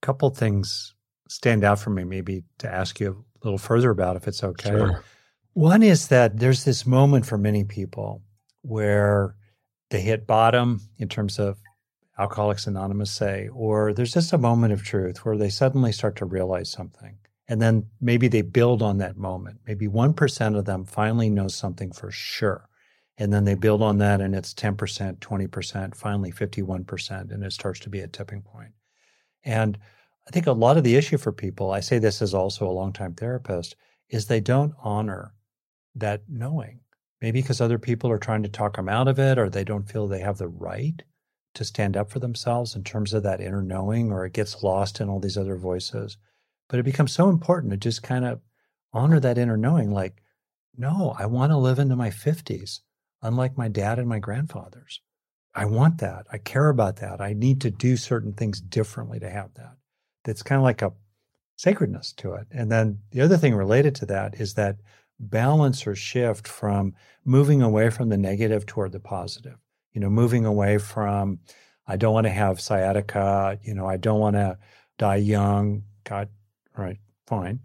B: couple things stand out for me, maybe to ask you a little further about if it's okay.
C: Sure.
B: One is that there's this moment for many people where they hit bottom in terms of Alcoholics Anonymous say, or there's just a moment of truth where they suddenly start to realize something. And then maybe they build on that moment. Maybe 1% of them finally knows something for sure. And then they build on that and it's 10%, 20%, finally 51%, and it starts to be a tipping point. And I think a lot of the issue for people, I say this as also a longtime therapist, is they don't honor that knowing. Maybe because other people are trying to talk them out of it or they don't feel they have the right to stand up for themselves in terms of that inner knowing, or it gets lost in all these other voices. But it becomes so important to just kind of honor that inner knowing like, no, I want to live into my 50s, unlike my dad and my grandfathers. I want that. I care about that. I need to do certain things differently to have that. That's kind of like a sacredness to it. And then the other thing related to that is that balance or shift from moving away from the negative toward the positive. You know, moving away from, I don't want to have sciatica, you know, I don't want to die young. God, right, fine.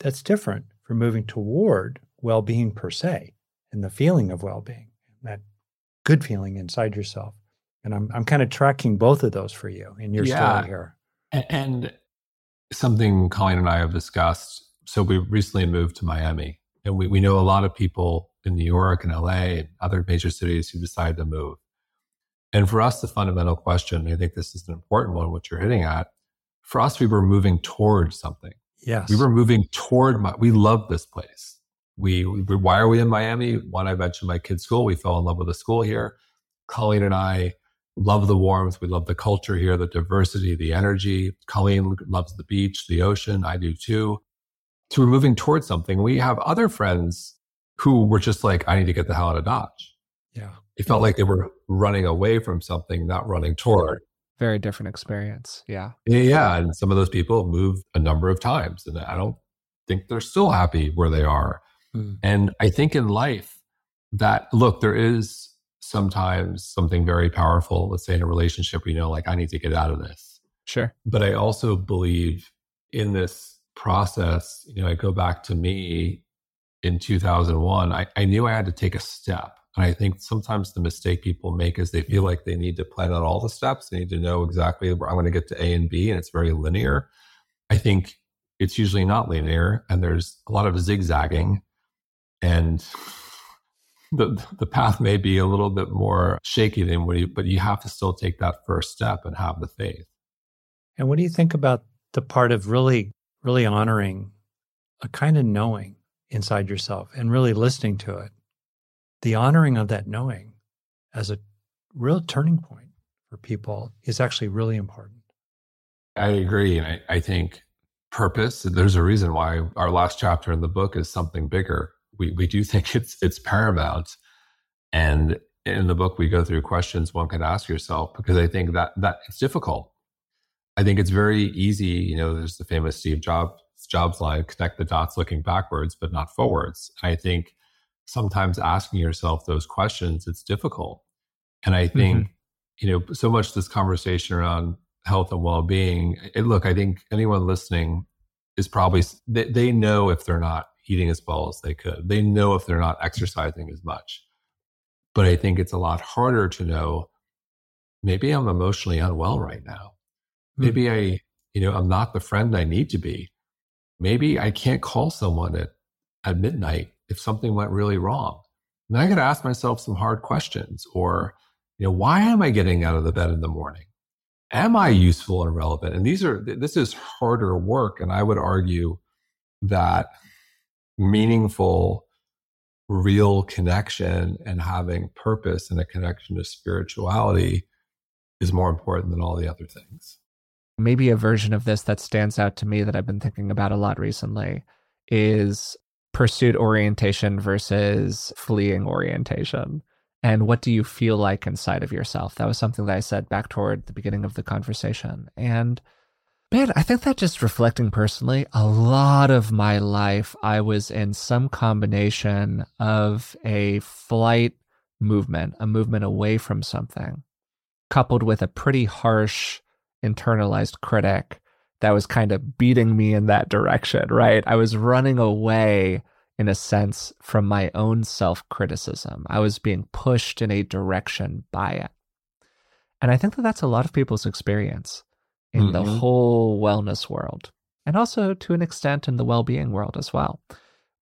B: That's different from moving toward well being per se and the feeling of well being, that good feeling inside yourself. And I'm, I'm kind of tracking both of those for you in your yeah. story here.
C: And something Colleen and I have discussed. So we recently moved to Miami, and we, we know a lot of people in New York and LA and other major cities who decided to move. And for us, the fundamental question, I think this is an important one, what you're hitting at. For us, we were moving toward something.
B: Yes.
C: We were moving toward, my, we love this place. We, we, why are we in Miami? One, I mentioned my kid's school. We fell in love with the school here. Colleen and I love the warmth. We love the culture here, the diversity, the energy. Colleen loves the beach, the ocean. I do too. So we're moving towards something. We have other friends who were just like, I need to get the hell out of Dodge.
B: Yeah.
C: It felt like they were running away from something, not running toward.
A: Very different experience. Yeah.
C: Yeah. And some of those people moved a number of times. And I don't think they're still happy where they are. Mm. And I think in life that, look, there is sometimes something very powerful. Let's say in a relationship, we know like, I need to get out of this.
A: Sure.
C: But I also believe in this process, you know, I go back to me in 2001, I, I knew I had to take a step. And I think sometimes the mistake people make is they feel like they need to plan out all the steps. They need to know exactly where I'm going to get to A and B, and it's very linear. I think it's usually not linear, and there's a lot of zigzagging. And the the path may be a little bit more shaky than what you, but you have to still take that first step and have the faith.
B: And what do you think about the part of really, really honoring a kind of knowing inside yourself and really listening to it? The honoring of that knowing as a real turning point for people is actually really important.
C: I agree. And I, I think purpose, there's a reason why our last chapter in the book is something bigger we, we do think it's it's paramount. And in the book, we go through questions one can ask yourself because I think that that it's difficult. I think it's very easy. You know, there's the famous Steve Jobs Jobs line: "Connect the dots, looking backwards, but not forwards." I think sometimes asking yourself those questions it's difficult, and I think mm-hmm. you know so much this conversation around health and well-being. It, look, I think anyone listening is probably they, they know if they're not eating as well as they could. They know if they're not exercising as much. But I think it's a lot harder to know maybe I'm emotionally unwell right now. Hmm. Maybe. I, you know, I'm not the friend I need to be. Maybe I can't call someone at, at midnight if something went really wrong. And I got to ask myself some hard questions or, you know, why am I getting out of the bed in the morning? Am I useful and relevant? And these are, this is harder work. And I would argue that meaningful, real connection and having purpose and a connection to spirituality is more important than all the other things.
A: Maybe a version of this that stands out to me that I've been thinking about a lot recently is pursuit orientation versus fleeing orientation. And what do you feel like inside of yourself? That was something that I said back toward the beginning of the conversation. And Man, I think that just reflecting personally, a lot of my life, I was in some combination of a flight movement, a movement away from something, coupled with a pretty harsh internalized critic that was kind of beating me in that direction, right? I was running away, in a sense, from my own self criticism. I was being pushed in a direction by it. And I think that that's a lot of people's experience in mm-hmm. the whole wellness world and also to an extent in the well-being world as well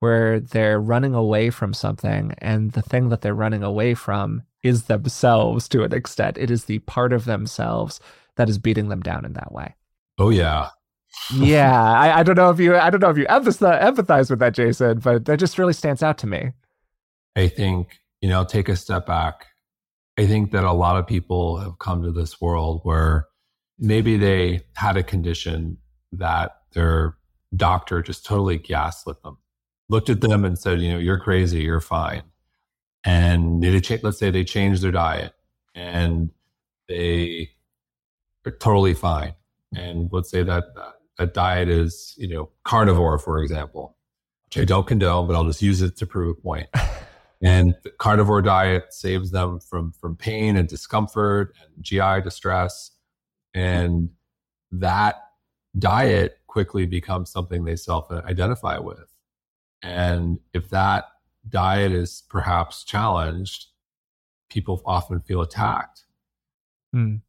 A: where they're running away from something and the thing that they're running away from is themselves to an extent. It is the part of themselves that is beating them down in that way.
C: Oh yeah.
A: Yeah I, I, don't know if you i don't know if you empathize, empathize with that jason but that just really stands out to me.
C: I think you know take a step back. I think that a lot of people have come to this world where maybe they had a condition that their doctor just totally gaslit them, looked at them and said, you know, you're crazy, you're fine. And they, let's say they changed their diet and they are totally fine. And let's say that a diet is, you know, carnivore, for example, which I don't condone, but I'll just use it to prove a point. and the carnivore diet saves them from from pain and discomfort and GI distress. And that diet quickly becomes something they self identify with. And if that diet is perhaps challenged, people often feel attacked. Mm.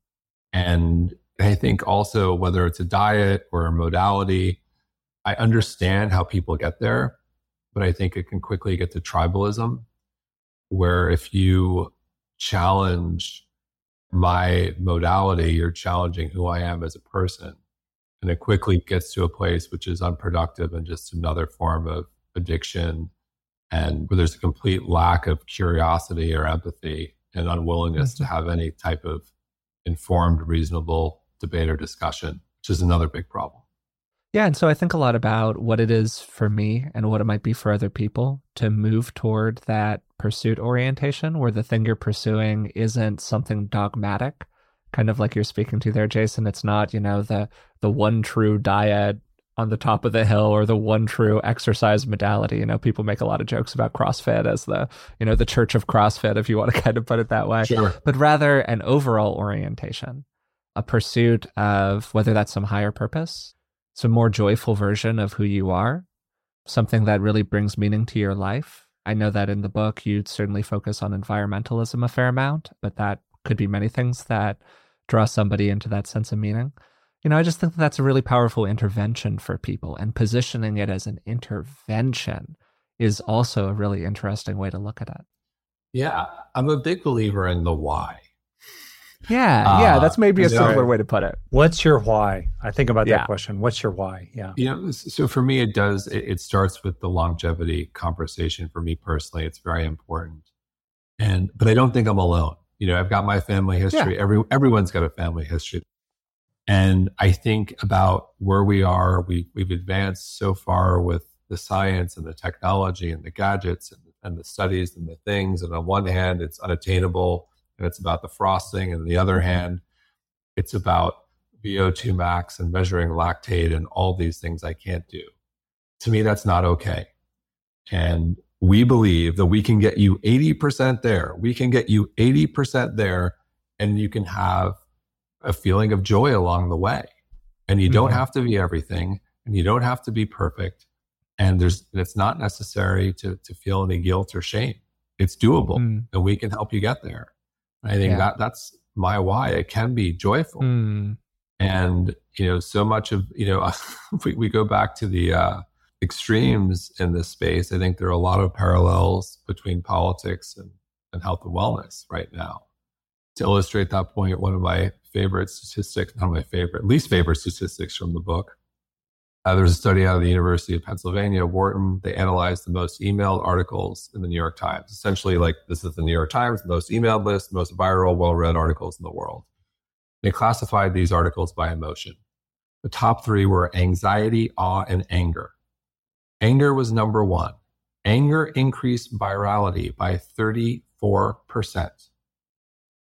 C: And I think also whether it's a diet or a modality, I understand how people get there, but I think it can quickly get to tribalism, where if you challenge my modality, you're challenging who I am as a person. And it quickly gets to a place which is unproductive and just another form of addiction and where there's a complete lack of curiosity or empathy and unwillingness mm-hmm. to have any type of informed, reasonable debate or discussion, which is another big problem.
A: Yeah. And so I think a lot about what it is for me and what it might be for other people to move toward that pursuit orientation where the thing you're pursuing isn't something dogmatic, kind of like you're speaking to there, Jason. It's not, you know, the the one true diet on the top of the hill or the one true exercise modality. You know, people make a lot of jokes about CrossFit as the, you know, the church of CrossFit, if you want to kind of put it that way. Sure. But rather an overall orientation, a pursuit of whether that's some higher purpose, some more joyful version of who you are, something that really brings meaning to your life. I know that in the book you'd certainly focus on environmentalism a fair amount, but that could be many things that draw somebody into that sense of meaning. You know, I just think that that's a really powerful intervention for people, and positioning it as an intervention is also a really interesting way to look at it.
C: Yeah, I'm a big believer in the why.
A: Yeah, uh, yeah, that's maybe a simpler way to put it.
B: What's your why? I think about yeah. that question. What's your why? Yeah.
C: You know, so for me, it does. It, it starts with the longevity conversation. For me personally, it's very important, and but I don't think I'm alone. You know, I've got my family history. Yeah. Every everyone's got a family history. And I think about where we are. We, we've advanced so far with the science and the technology and the gadgets and, and the studies and the things. And on one hand, it's unattainable and it's about the frosting. And on the other hand, it's about VO2 max and measuring lactate and all these things I can't do. To me, that's not okay. And we believe that we can get you 80% there. We can get you 80% there and you can have a feeling of joy along the way. And you don't mm-hmm. have to be everything and you don't have to be perfect. And there's, it's not necessary to, to feel any guilt or shame. It's doable mm. and we can help you get there. I think yeah. that that's my why. It can be joyful. Mm. And, you know, so much of, you know, we, we go back to the, uh, extremes in this space. I think there are a lot of parallels between politics and, and health and wellness right now. To illustrate that point, one of my favorite statistics, not my favorite, least favorite statistics from the book. Uh, there was a study out of the University of Pennsylvania, Wharton. They analyzed the most emailed articles in the New York Times. Essentially, like this is the New York Times, most emailed list, most viral, well read articles in the world. They classified these articles by emotion. The top three were anxiety, awe, and anger. Anger was number one. Anger increased virality by 34%.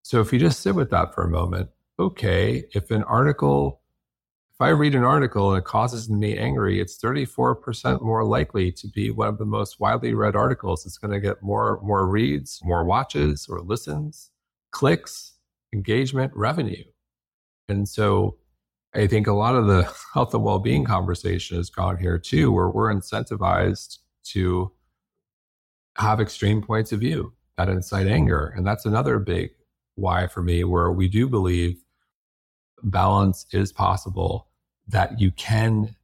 C: So if you just sit with that for a moment, okay, if an article, I read an article and it causes me angry, it's 34% more likely to be one of the most widely read articles. It's going to get more, more reads, more watches or listens, clicks, engagement, revenue. And so I think a lot of the health and well-being conversation has gone here too, where we're incentivized to have extreme points of view that incite anger. And that's another big why for me, where we do believe balance is possible, that you can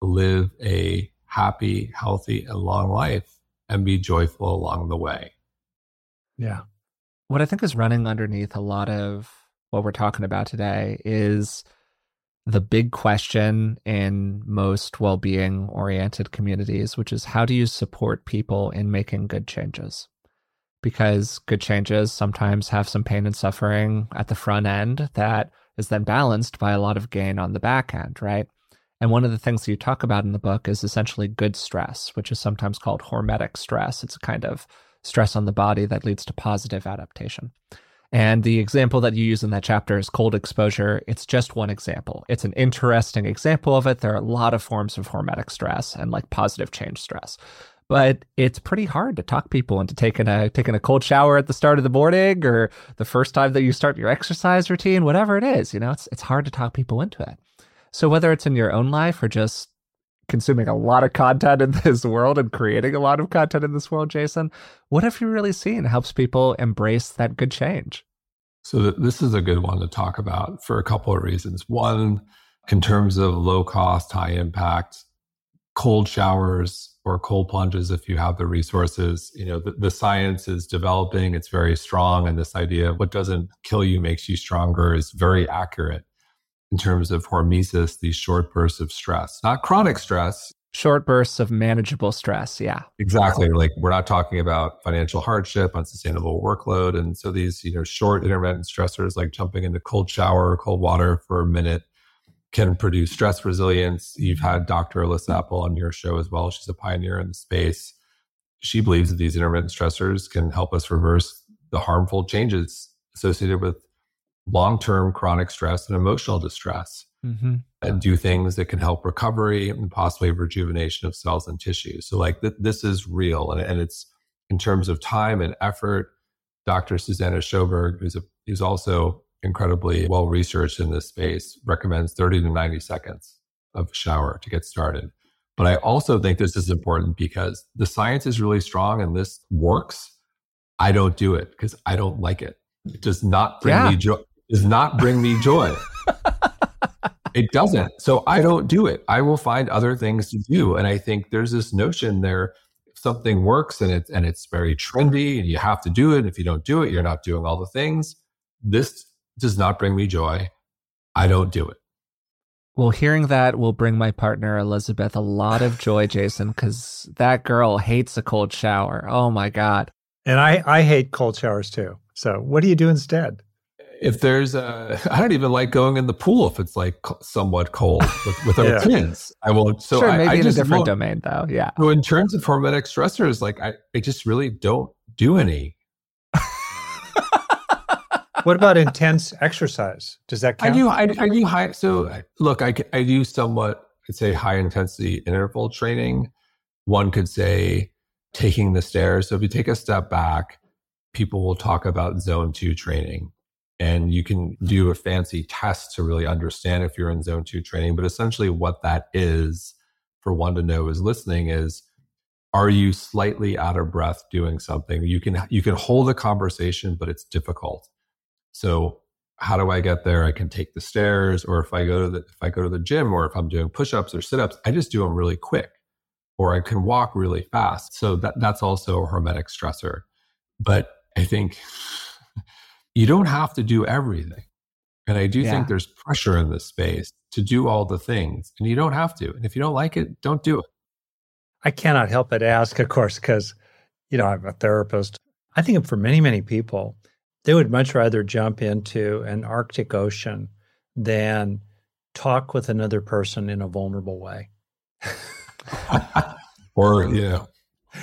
C: live a happy, healthy, and long life and be joyful along the way.
B: Yeah.
A: What I think is running underneath a lot of what we're talking about today is the big question in most well being oriented communities, which is how do you support people in making good changes? Because good changes sometimes have some pain and suffering at the front end that is then balanced by a lot of gain on the back end, right? And one of the things that you talk about in the book is essentially good stress, which is sometimes called hormetic stress. It's a kind of stress on the body that leads to positive adaptation. And the example that you use in that chapter is cold exposure. It's just one example. It's an interesting example of it. There are a lot of forms of hormetic stress and like positive change stress. But it's pretty hard to talk people into taking a taking a cold shower at the start of the morning or the first time that you start your exercise routine, whatever it is, you know, it's it's hard to talk people into it. So whether it's in your own life or just consuming a lot of content in this world and creating a lot of content in this world, Jason, what have you really seen helps people embrace that good change?
C: So, th- this is a good one to talk about for a couple of reasons. One, in terms of low cost, high impact, cold showers or cold plunges, if you have the resources, you know, the, the science is developing, it's very strong. And this idea of what doesn't kill you makes you stronger is very accurate in terms of hormesis, these short bursts of stress, not chronic stress.
A: Short bursts of manageable stress. Yeah.
C: Exactly. Like we're not talking about financial hardship, unsustainable workload. And so these, you know, short intermittent stressors like jumping into cold shower or cold water for a minute can produce stress resilience. You've had Dr. Elissa Epel on your show as well. She's a pioneer in the space. She believes that these intermittent stressors can help us reverse the harmful changes associated with long term chronic stress and emotional distress mm-hmm. and do things that can help recovery and possibly rejuvenation of cells and tissues. So, like, th- this is real. And, and it's in terms of time and effort. Dr. Susanna Søberg, who's, a, who's also incredibly well researched in this space, recommends 30 to 90 seconds of shower to get started. But I also think this is important because the science is really strong and this works. I don't do it because I don't like it. It does not bring yeah. me joy does not bring me joy. it doesn't. So I don't do it. I will find other things to do. And I think there's this notion there if something works and it's and it's very trendy and you have to do it. If you don't do it, you're not doing all the things. This does not bring me joy. I don't do it.
A: Well, hearing that will bring my partner Elizabeth a lot of joy, Jason, because that girl hates a cold shower. Oh my God.
B: And I, I hate cold showers too. So what do you do instead?
C: if there's a, I don't even like going in the pool if it's like somewhat cold with, with our yeah. kids. I will. So
A: sure,
C: I,
A: maybe
C: I
A: in a different domain though. Yeah.
C: So in terms of hormetic stressors, like I, I just really don't do any.
B: What about intense exercise? Does that count?
C: I do. I, I do high. So look, I, I do somewhat, I'd say high intensity interval training. One could say taking the stairs. So if you take a step back, people will talk about zone two training and you can do a fancy test to really understand if you're in zone two training. But essentially, what that is for one to know is listening is are you slightly out of breath doing something you can you can hold a conversation but it's difficult so how do i get there i can take the stairs or if i go to the if i go to the gym or if i'm doing push-ups or sit-ups i just do them really quick or i can walk really fast so that that's also a hormetic stressor but i think you don't have to do everything. And I do yeah. think there's pressure in this space to do all the things, and you don't have to. And if you don't like it, don't do it.
B: I cannot help but ask, of course, because, you know, I'm a therapist. I think for many, many people, they would much rather jump into an Arctic Ocean than talk with another person in a vulnerable way.
C: or, you know,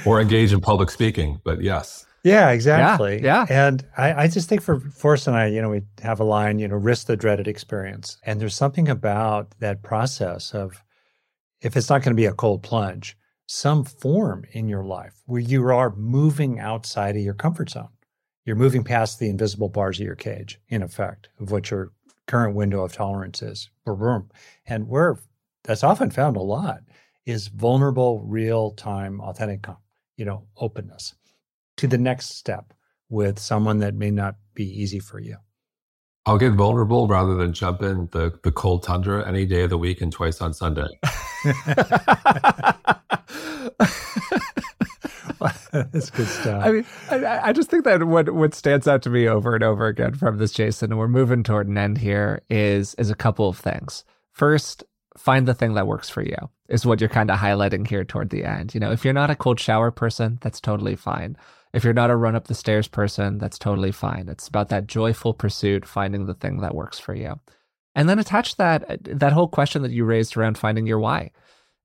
C: or engage in public speaking. But yes.
B: Yeah, exactly.
A: Yeah.
B: yeah. And I, I, just think for Forrest and I, you know, we have a line, you know, risk the dreaded experience. And there's something about that process of if it's not going to be a cold plunge, some form in your life where you are moving outside of your comfort zone. You're moving past the invisible bars of your cage, in effect, of what your current window of tolerance is. And where that's often found a lot is vulnerable, real time, authentic, you know, openness to the next step with someone that may not be easy for you?
C: I'll get vulnerable rather than jump in the, the cold tundra any day of the week and twice on Sunday.
B: That's good stuff.
A: I mean, I, I, just think that what what stands out to me over and over again from this, Jason, and we're moving toward an end here, is is a couple of things. First, find the thing that works for you is what you're kind of highlighting here toward the end. You know, if you're not a cold shower person, that's totally fine. If you're not a run up the stairs person, that's totally fine. It's about that joyful pursuit, finding the thing that works for you. And then attach that that whole question that you raised around finding your why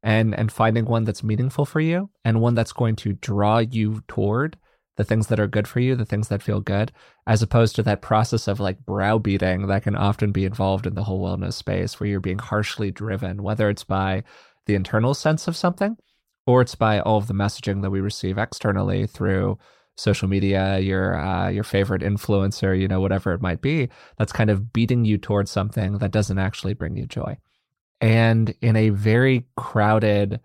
A: and and finding one that's meaningful for you and one that's going to draw you toward the things that are good for you, the things that feel good, as opposed to that process of like browbeating that can often be involved in the whole wellness space where you're being harshly driven, whether it's by the internal sense of something or it's by all of the messaging that we receive externally through social media, your uh, your favorite influencer, you know, whatever it might be, that's kind of beating you towards something that doesn't actually bring you joy. And in a very crowded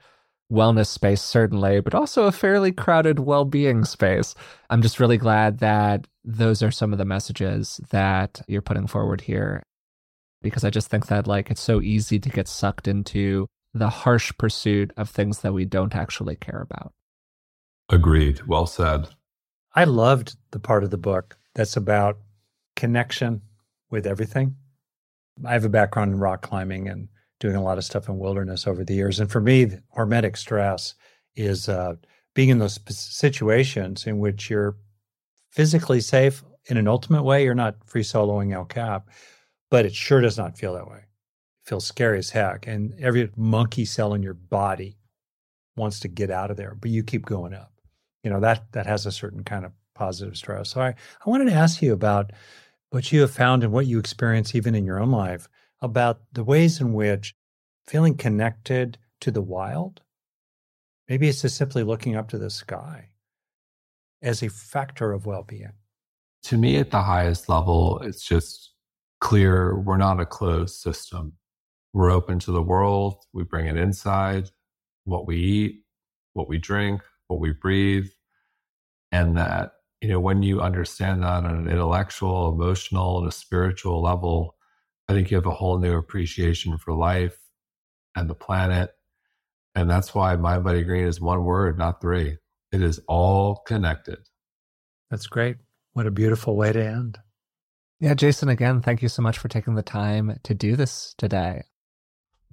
A: wellness space, certainly, but also a fairly crowded well being space. I'm just really glad that those are some of the messages that you're putting forward here because I just think that like it's so easy to get sucked into the harsh pursuit of things that we don't actually care about.
C: Agreed. Well said.
B: I loved the part of the book that's about connection with everything. I have a background in rock climbing and doing a lot of stuff in wilderness over the years. And for me, hormetic stress is uh, being in those situations in which you're physically safe in an ultimate way. You're not free soloing El Cap, but it sure does not feel that way. It feels scary as heck. And every monkey cell in your body wants to get out of there, but you keep going up. You know, that that has a certain kind of positive stress. So I, I wanted to ask you about what you have found and what you experience even in your own life about the ways in which feeling connected to the wild, maybe it's just simply looking up to the sky as a factor of well being.
C: To me, at the highest level, it's just clear we're not a closed system. We're open to the world. We bring it inside, what we eat, what we drink, what we breathe. And that, you know, when you understand that on an intellectual, emotional, and a spiritual level, I think you have a whole new appreciation for life and the planet. And that's why mindbodygreen is one word, not three. It is all connected.
B: That's great. What a beautiful way to end.
A: Yeah, Jason, again, thank you so much for taking the time to do this today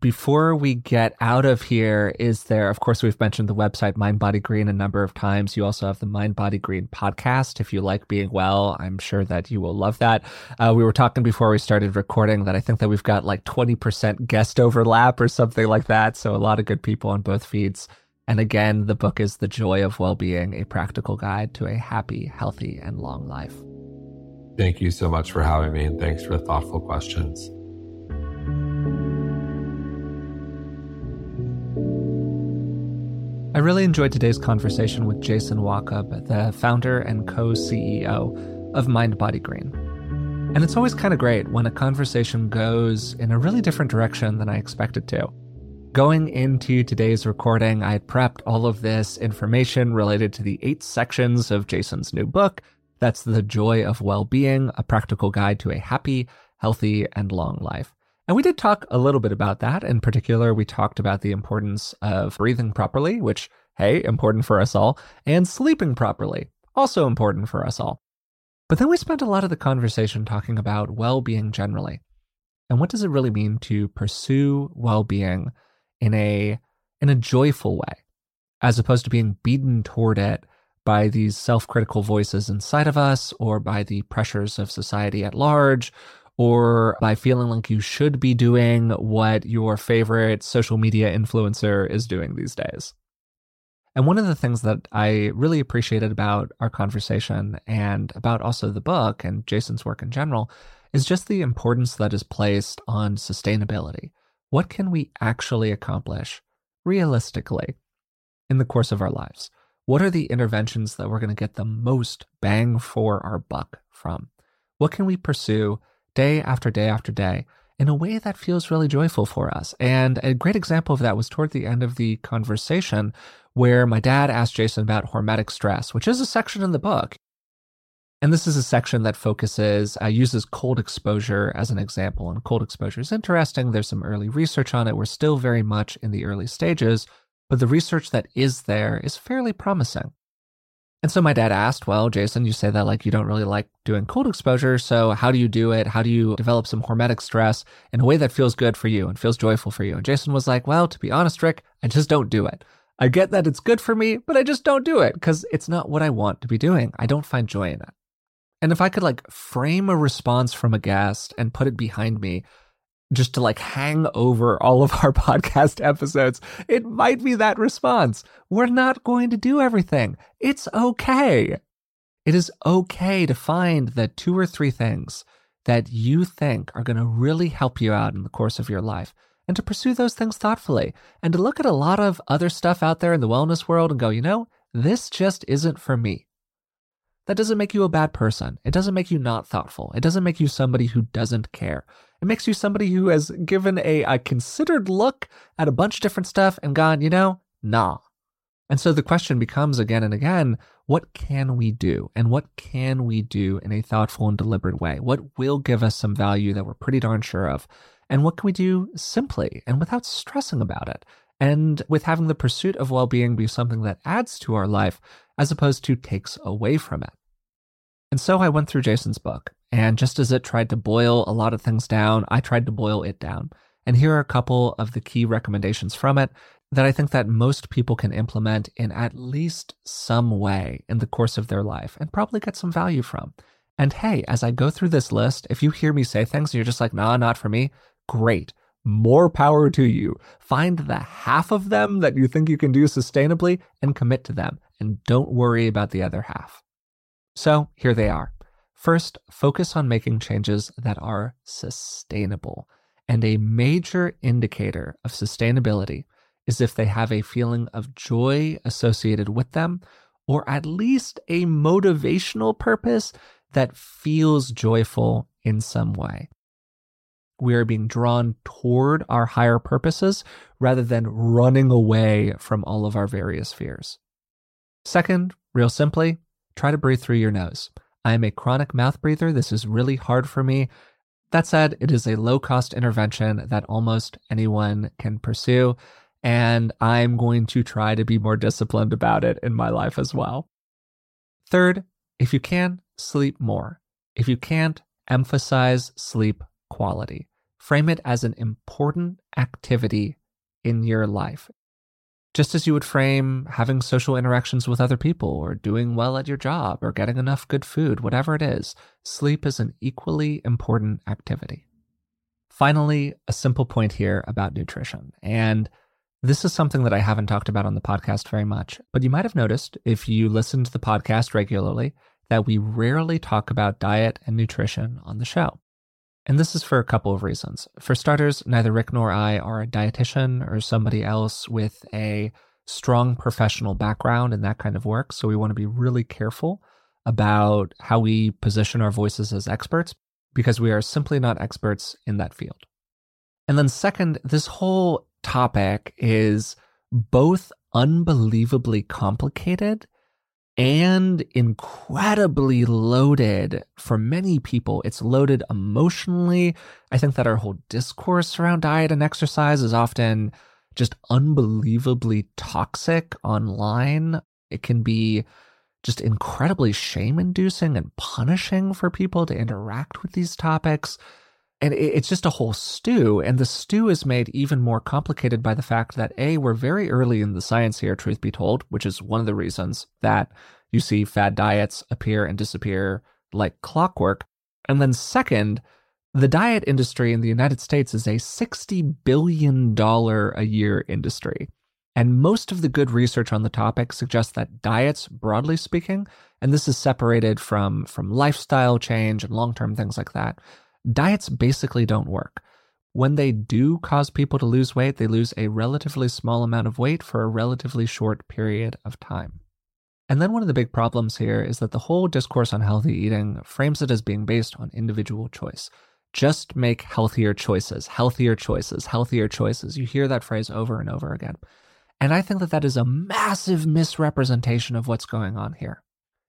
A: before we get out of here, is there, of course, we've mentioned the website mindbodygreen a number of times. You also have the mindbodygreen podcast. If you like being well, I'm sure that you will love that. Uh, we were talking before we started recording that I think that we've got like 20% guest overlap or something like that. So a lot of good people on both feeds. And again, the book is The Joy of Well-Being, a practical guide to a happy, healthy, and long life.
C: Thank you so much for having me and thanks for thoughtful questions.
A: I really enjoyed today's conversation with Jason Wachob, the founder and co CEO of mindbodygreen. And it's always kind of great when a conversation goes in a really different direction than I expected to. Going into today's recording, I had prepped all of this information related to the eight sections of Jason's new book. That's The Joy of Well Being, a practical guide to a happy, healthy, and long life. And we did talk a little bit about that. In particular, we talked about the importance of breathing properly, which, hey, important for us all, and sleeping properly, also important for us all. But then we spent a lot of the conversation talking about well being generally. And what does it really mean to pursue well being in a, in a joyful way, as opposed to being beaten toward it by these self critical voices inside of us or by the pressures of society at large or by feeling like you should be doing what your favorite social media influencer is doing these days. And one of the things that I really appreciated about our conversation and about also the book and Jason's work in general is just the importance that is placed on sustainability. What can we actually accomplish realistically in the course of our lives? What are the interventions that we're going to get the most bang for our buck from? What can we pursue day after day after day in a way that feels really joyful for us. And a great example of that was toward the end of the conversation where my dad asked Jason about hormetic stress, which is a section in the book. And this is a section that focuses, uh, uses cold exposure as an example. And cold exposure is interesting. There's some early research on it. We're still very much in the early stages, but the research that is there is fairly promising. And so my dad asked, Well, Jason, you say that like you don't really like doing cold exposure. So how do you do it? How do you develop some hormetic stress in a way that feels good for you and feels joyful for you? And Jason was like, Well, to be honest, Rick, I just don't do it. I get that it's good for me, but I just don't do it because it's not what I want to be doing. I don't find joy in it. And if I could like frame a response from a guest and put it behind me, just to like hang over all of our podcast episodes, it might be that response. We're not going to do everything. It's okay. It is okay to find the two or three things that you think are going to really help you out in the course of your life and to pursue those things thoughtfully and to look at a lot of other stuff out there in the wellness world and go, you know, this just isn't for me. That doesn't make you a bad person. It doesn't make you not thoughtful. It doesn't make you somebody who doesn't care. It makes you somebody who has given a, a considered look at a bunch of different stuff and gone, you know, nah. And so the question becomes again and again what can we do? And what can we do in a thoughtful and deliberate way? What will give us some value that we're pretty darn sure of? And what can we do simply and without stressing about it? And with having the pursuit of well being be something that adds to our life as opposed to takes away from it. And so I went through Jason's book, and just as it tried to boil a lot of things down, I tried to boil it down. And here are a couple of the key recommendations from it that I think that most people can implement in at least some way in the course of their life and probably get some value from. And hey, as I go through this list, if you hear me say things and you're just like, nah, not for me, great. More power to you. Find the half of them that you think you can do sustainably and commit to them. And don't worry about the other half. So here they are. First, focus on making changes that are sustainable. And a major indicator of sustainability is if they have a feeling of joy associated with them, or at least a motivational purpose that feels joyful in some way. We are being drawn toward our higher purposes rather than running away from all of our various fears. Second, real simply, try to breathe through your nose. I am a chronic mouth breather. This is really hard for me. That said, it is a low cost intervention that almost anyone can pursue. And I'm going to try to be more disciplined about it in my life as well. Third, if you can, sleep more. If you can't, emphasize sleep quality. Frame it as an important activity in your life. Just as you would frame having social interactions with other people, or doing well at your job, or getting enough good food, whatever it is, sleep is an equally important activity. Finally, a simple point here about nutrition. And this is something that I haven't talked about on the podcast very much, but you might have noticed if you listen to the podcast regularly that we rarely talk about diet and nutrition on the show. And this is for a couple of reasons. For starters, neither Rick nor I are a dietitian or somebody else with a strong professional background in that kind of work. So we want to be really careful about how we position our voices as experts because we are simply not experts in that field. And then, second, this whole topic is both unbelievably complicated and incredibly loaded for many people. It's loaded emotionally. I think that our whole discourse around diet and exercise is often just unbelievably toxic online. It can be just incredibly shame inducing and punishing for people to interact with these topics and it's just a whole stew. And the stew is made even more complicated by the fact that A, we're very early in the science here, truth be told, which is one of the reasons that you see fad diets appear and disappear like clockwork. And then, second, the diet industry in the United States is a $60 billion a year industry. And most of the good research on the topic suggests that diets, broadly speaking, and this is separated from, from lifestyle change and long term things like that, diets basically don't work. When they do cause people to lose weight, they lose a relatively small amount of weight for a relatively short period of time. And then one of the big problems here is that the whole discourse on healthy eating frames it as being based on individual choice. Just make healthier choices, healthier choices, healthier choices. You hear that phrase over and over again. And I think that that is a massive misrepresentation of what's going on here.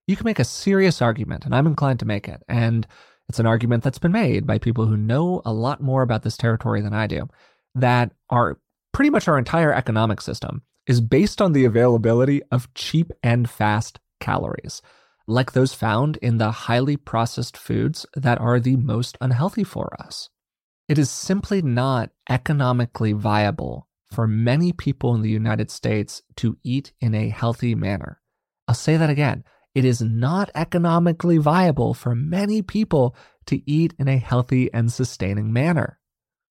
A: You can make a serious argument, and I'm inclined to make it. And it's an argument that's been made by people who know a lot more about this territory than I do, that our pretty much our entire economic system is based on the availability of cheap and fast calories, like those found in the highly processed foods that are the most unhealthy for us. It is simply not economically viable for many people in the United States to eat in a healthy manner. I'll say that again it is not economically viable for many people to eat in a healthy and sustaining manner.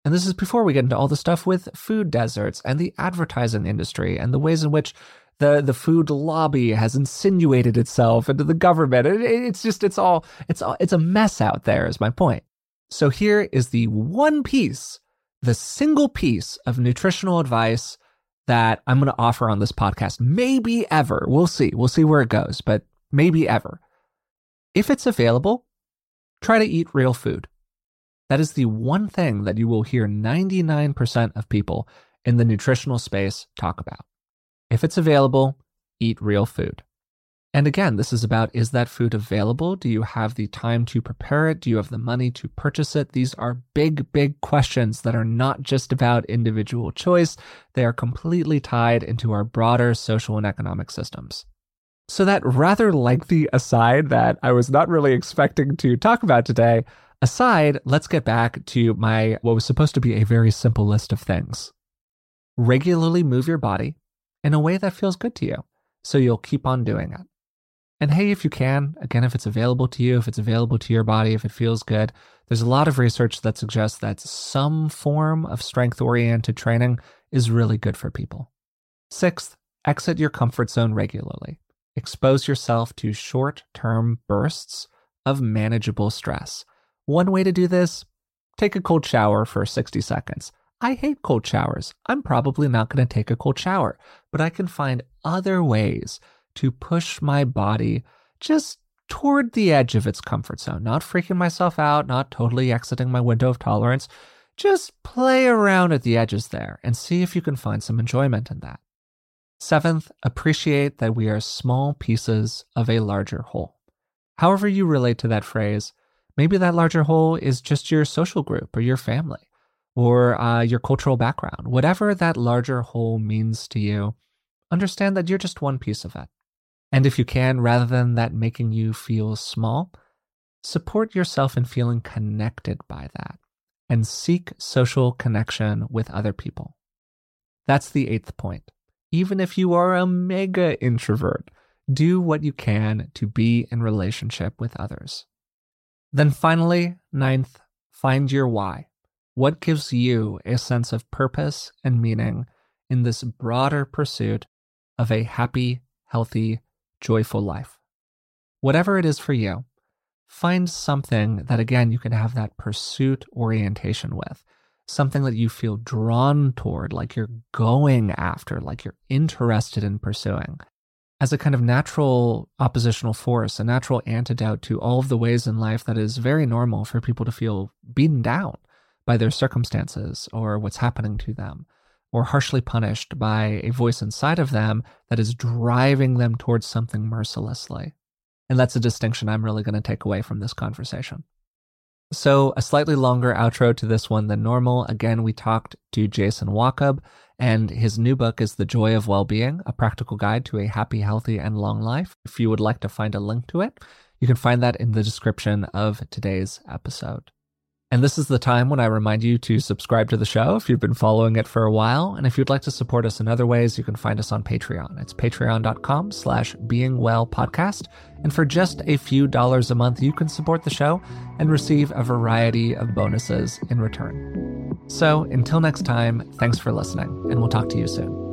A: And this is before we get into all the stuff with food deserts and the advertising industry and the ways in which the the food lobby has insinuated itself into the government. It, it's just it's all it's all it's a mess out there. Is my point. So here is the one piece, the single piece of nutritional advice that I'm going to offer on this podcast. Maybe ever. We'll see. We'll see where it goes, but maybe ever. If it's available, try to eat real food. That is the one thing that you will hear 99% of people in the nutritional space talk about. If it's available, eat real food. And again, this is about is that food available? Do you have the time to prepare it? Do you have the money to purchase it? These are big, big questions that are not just about individual choice. They are completely tied into our broader social and economic systems. So, that rather lengthy aside that I was not really expecting to talk about today, aside, let's get back to my what was supposed to be a very simple list of things. Regularly move your body in a way that feels good to you, so you'll keep on doing it. And hey, if you can, again, if it's available to you, if it's available to your body, if it feels good, there's a lot of research that suggests that some form of strength oriented training is really good for people. Sixth, exit your comfort zone regularly. Expose yourself to short term bursts of manageable stress. One way to do this take a cold shower for 60 seconds. I hate cold showers. I'm probably not going to take a cold shower, but I can find other ways to push my body just toward the edge of its comfort zone, not freaking myself out, not totally exiting my window of tolerance. Just play around at the edges there and see if you can find some enjoyment in that. Seventh, appreciate that we are small pieces of a larger whole. However, you relate to that phrase, maybe that larger whole is just your social group or your family or uh, your cultural background. Whatever that larger whole means to you, understand that you're just one piece of it. And if you can, rather than that making you feel small, support yourself in feeling connected by that and seek social connection with other people. That's the eighth point. Even if you are a mega introvert, do what you can to be in relationship with others. Then finally, ninth, find your why. What gives you a sense of purpose and meaning in this broader pursuit of a happy, healthy, joyful life. Whatever it is for you, find something that, again, you can have that pursuit orientation with, something that you feel drawn toward, like you're going after, like you're interested in pursuing, as a kind of natural oppositional force, a natural antidote to all of the ways in life that is very normal for people to feel beaten down by their circumstances or what's happening to them or harshly punished by a voice inside of them that is driving them towards something mercilessly. And that's a distinction I'm really going to take away from this conversation. So, a slightly longer outro to this one than normal. Again, we talked to Jason Wachob, and his new book is The Joy of Well-Being, a practical guide to a happy, healthy, and long life. If you would like to find a link to it, you can find that in the description of today's episode. And this is the time when I remind you to subscribe to the show if you've been following it for a while. And if you'd like to support us in other ways, you can find us on Patreon. It's patreon.com slash beingwellpodcast. And for just a few dollars a month, you can support the show and receive a variety of bonuses in return. So until next time, thanks for listening, and we'll talk to you soon.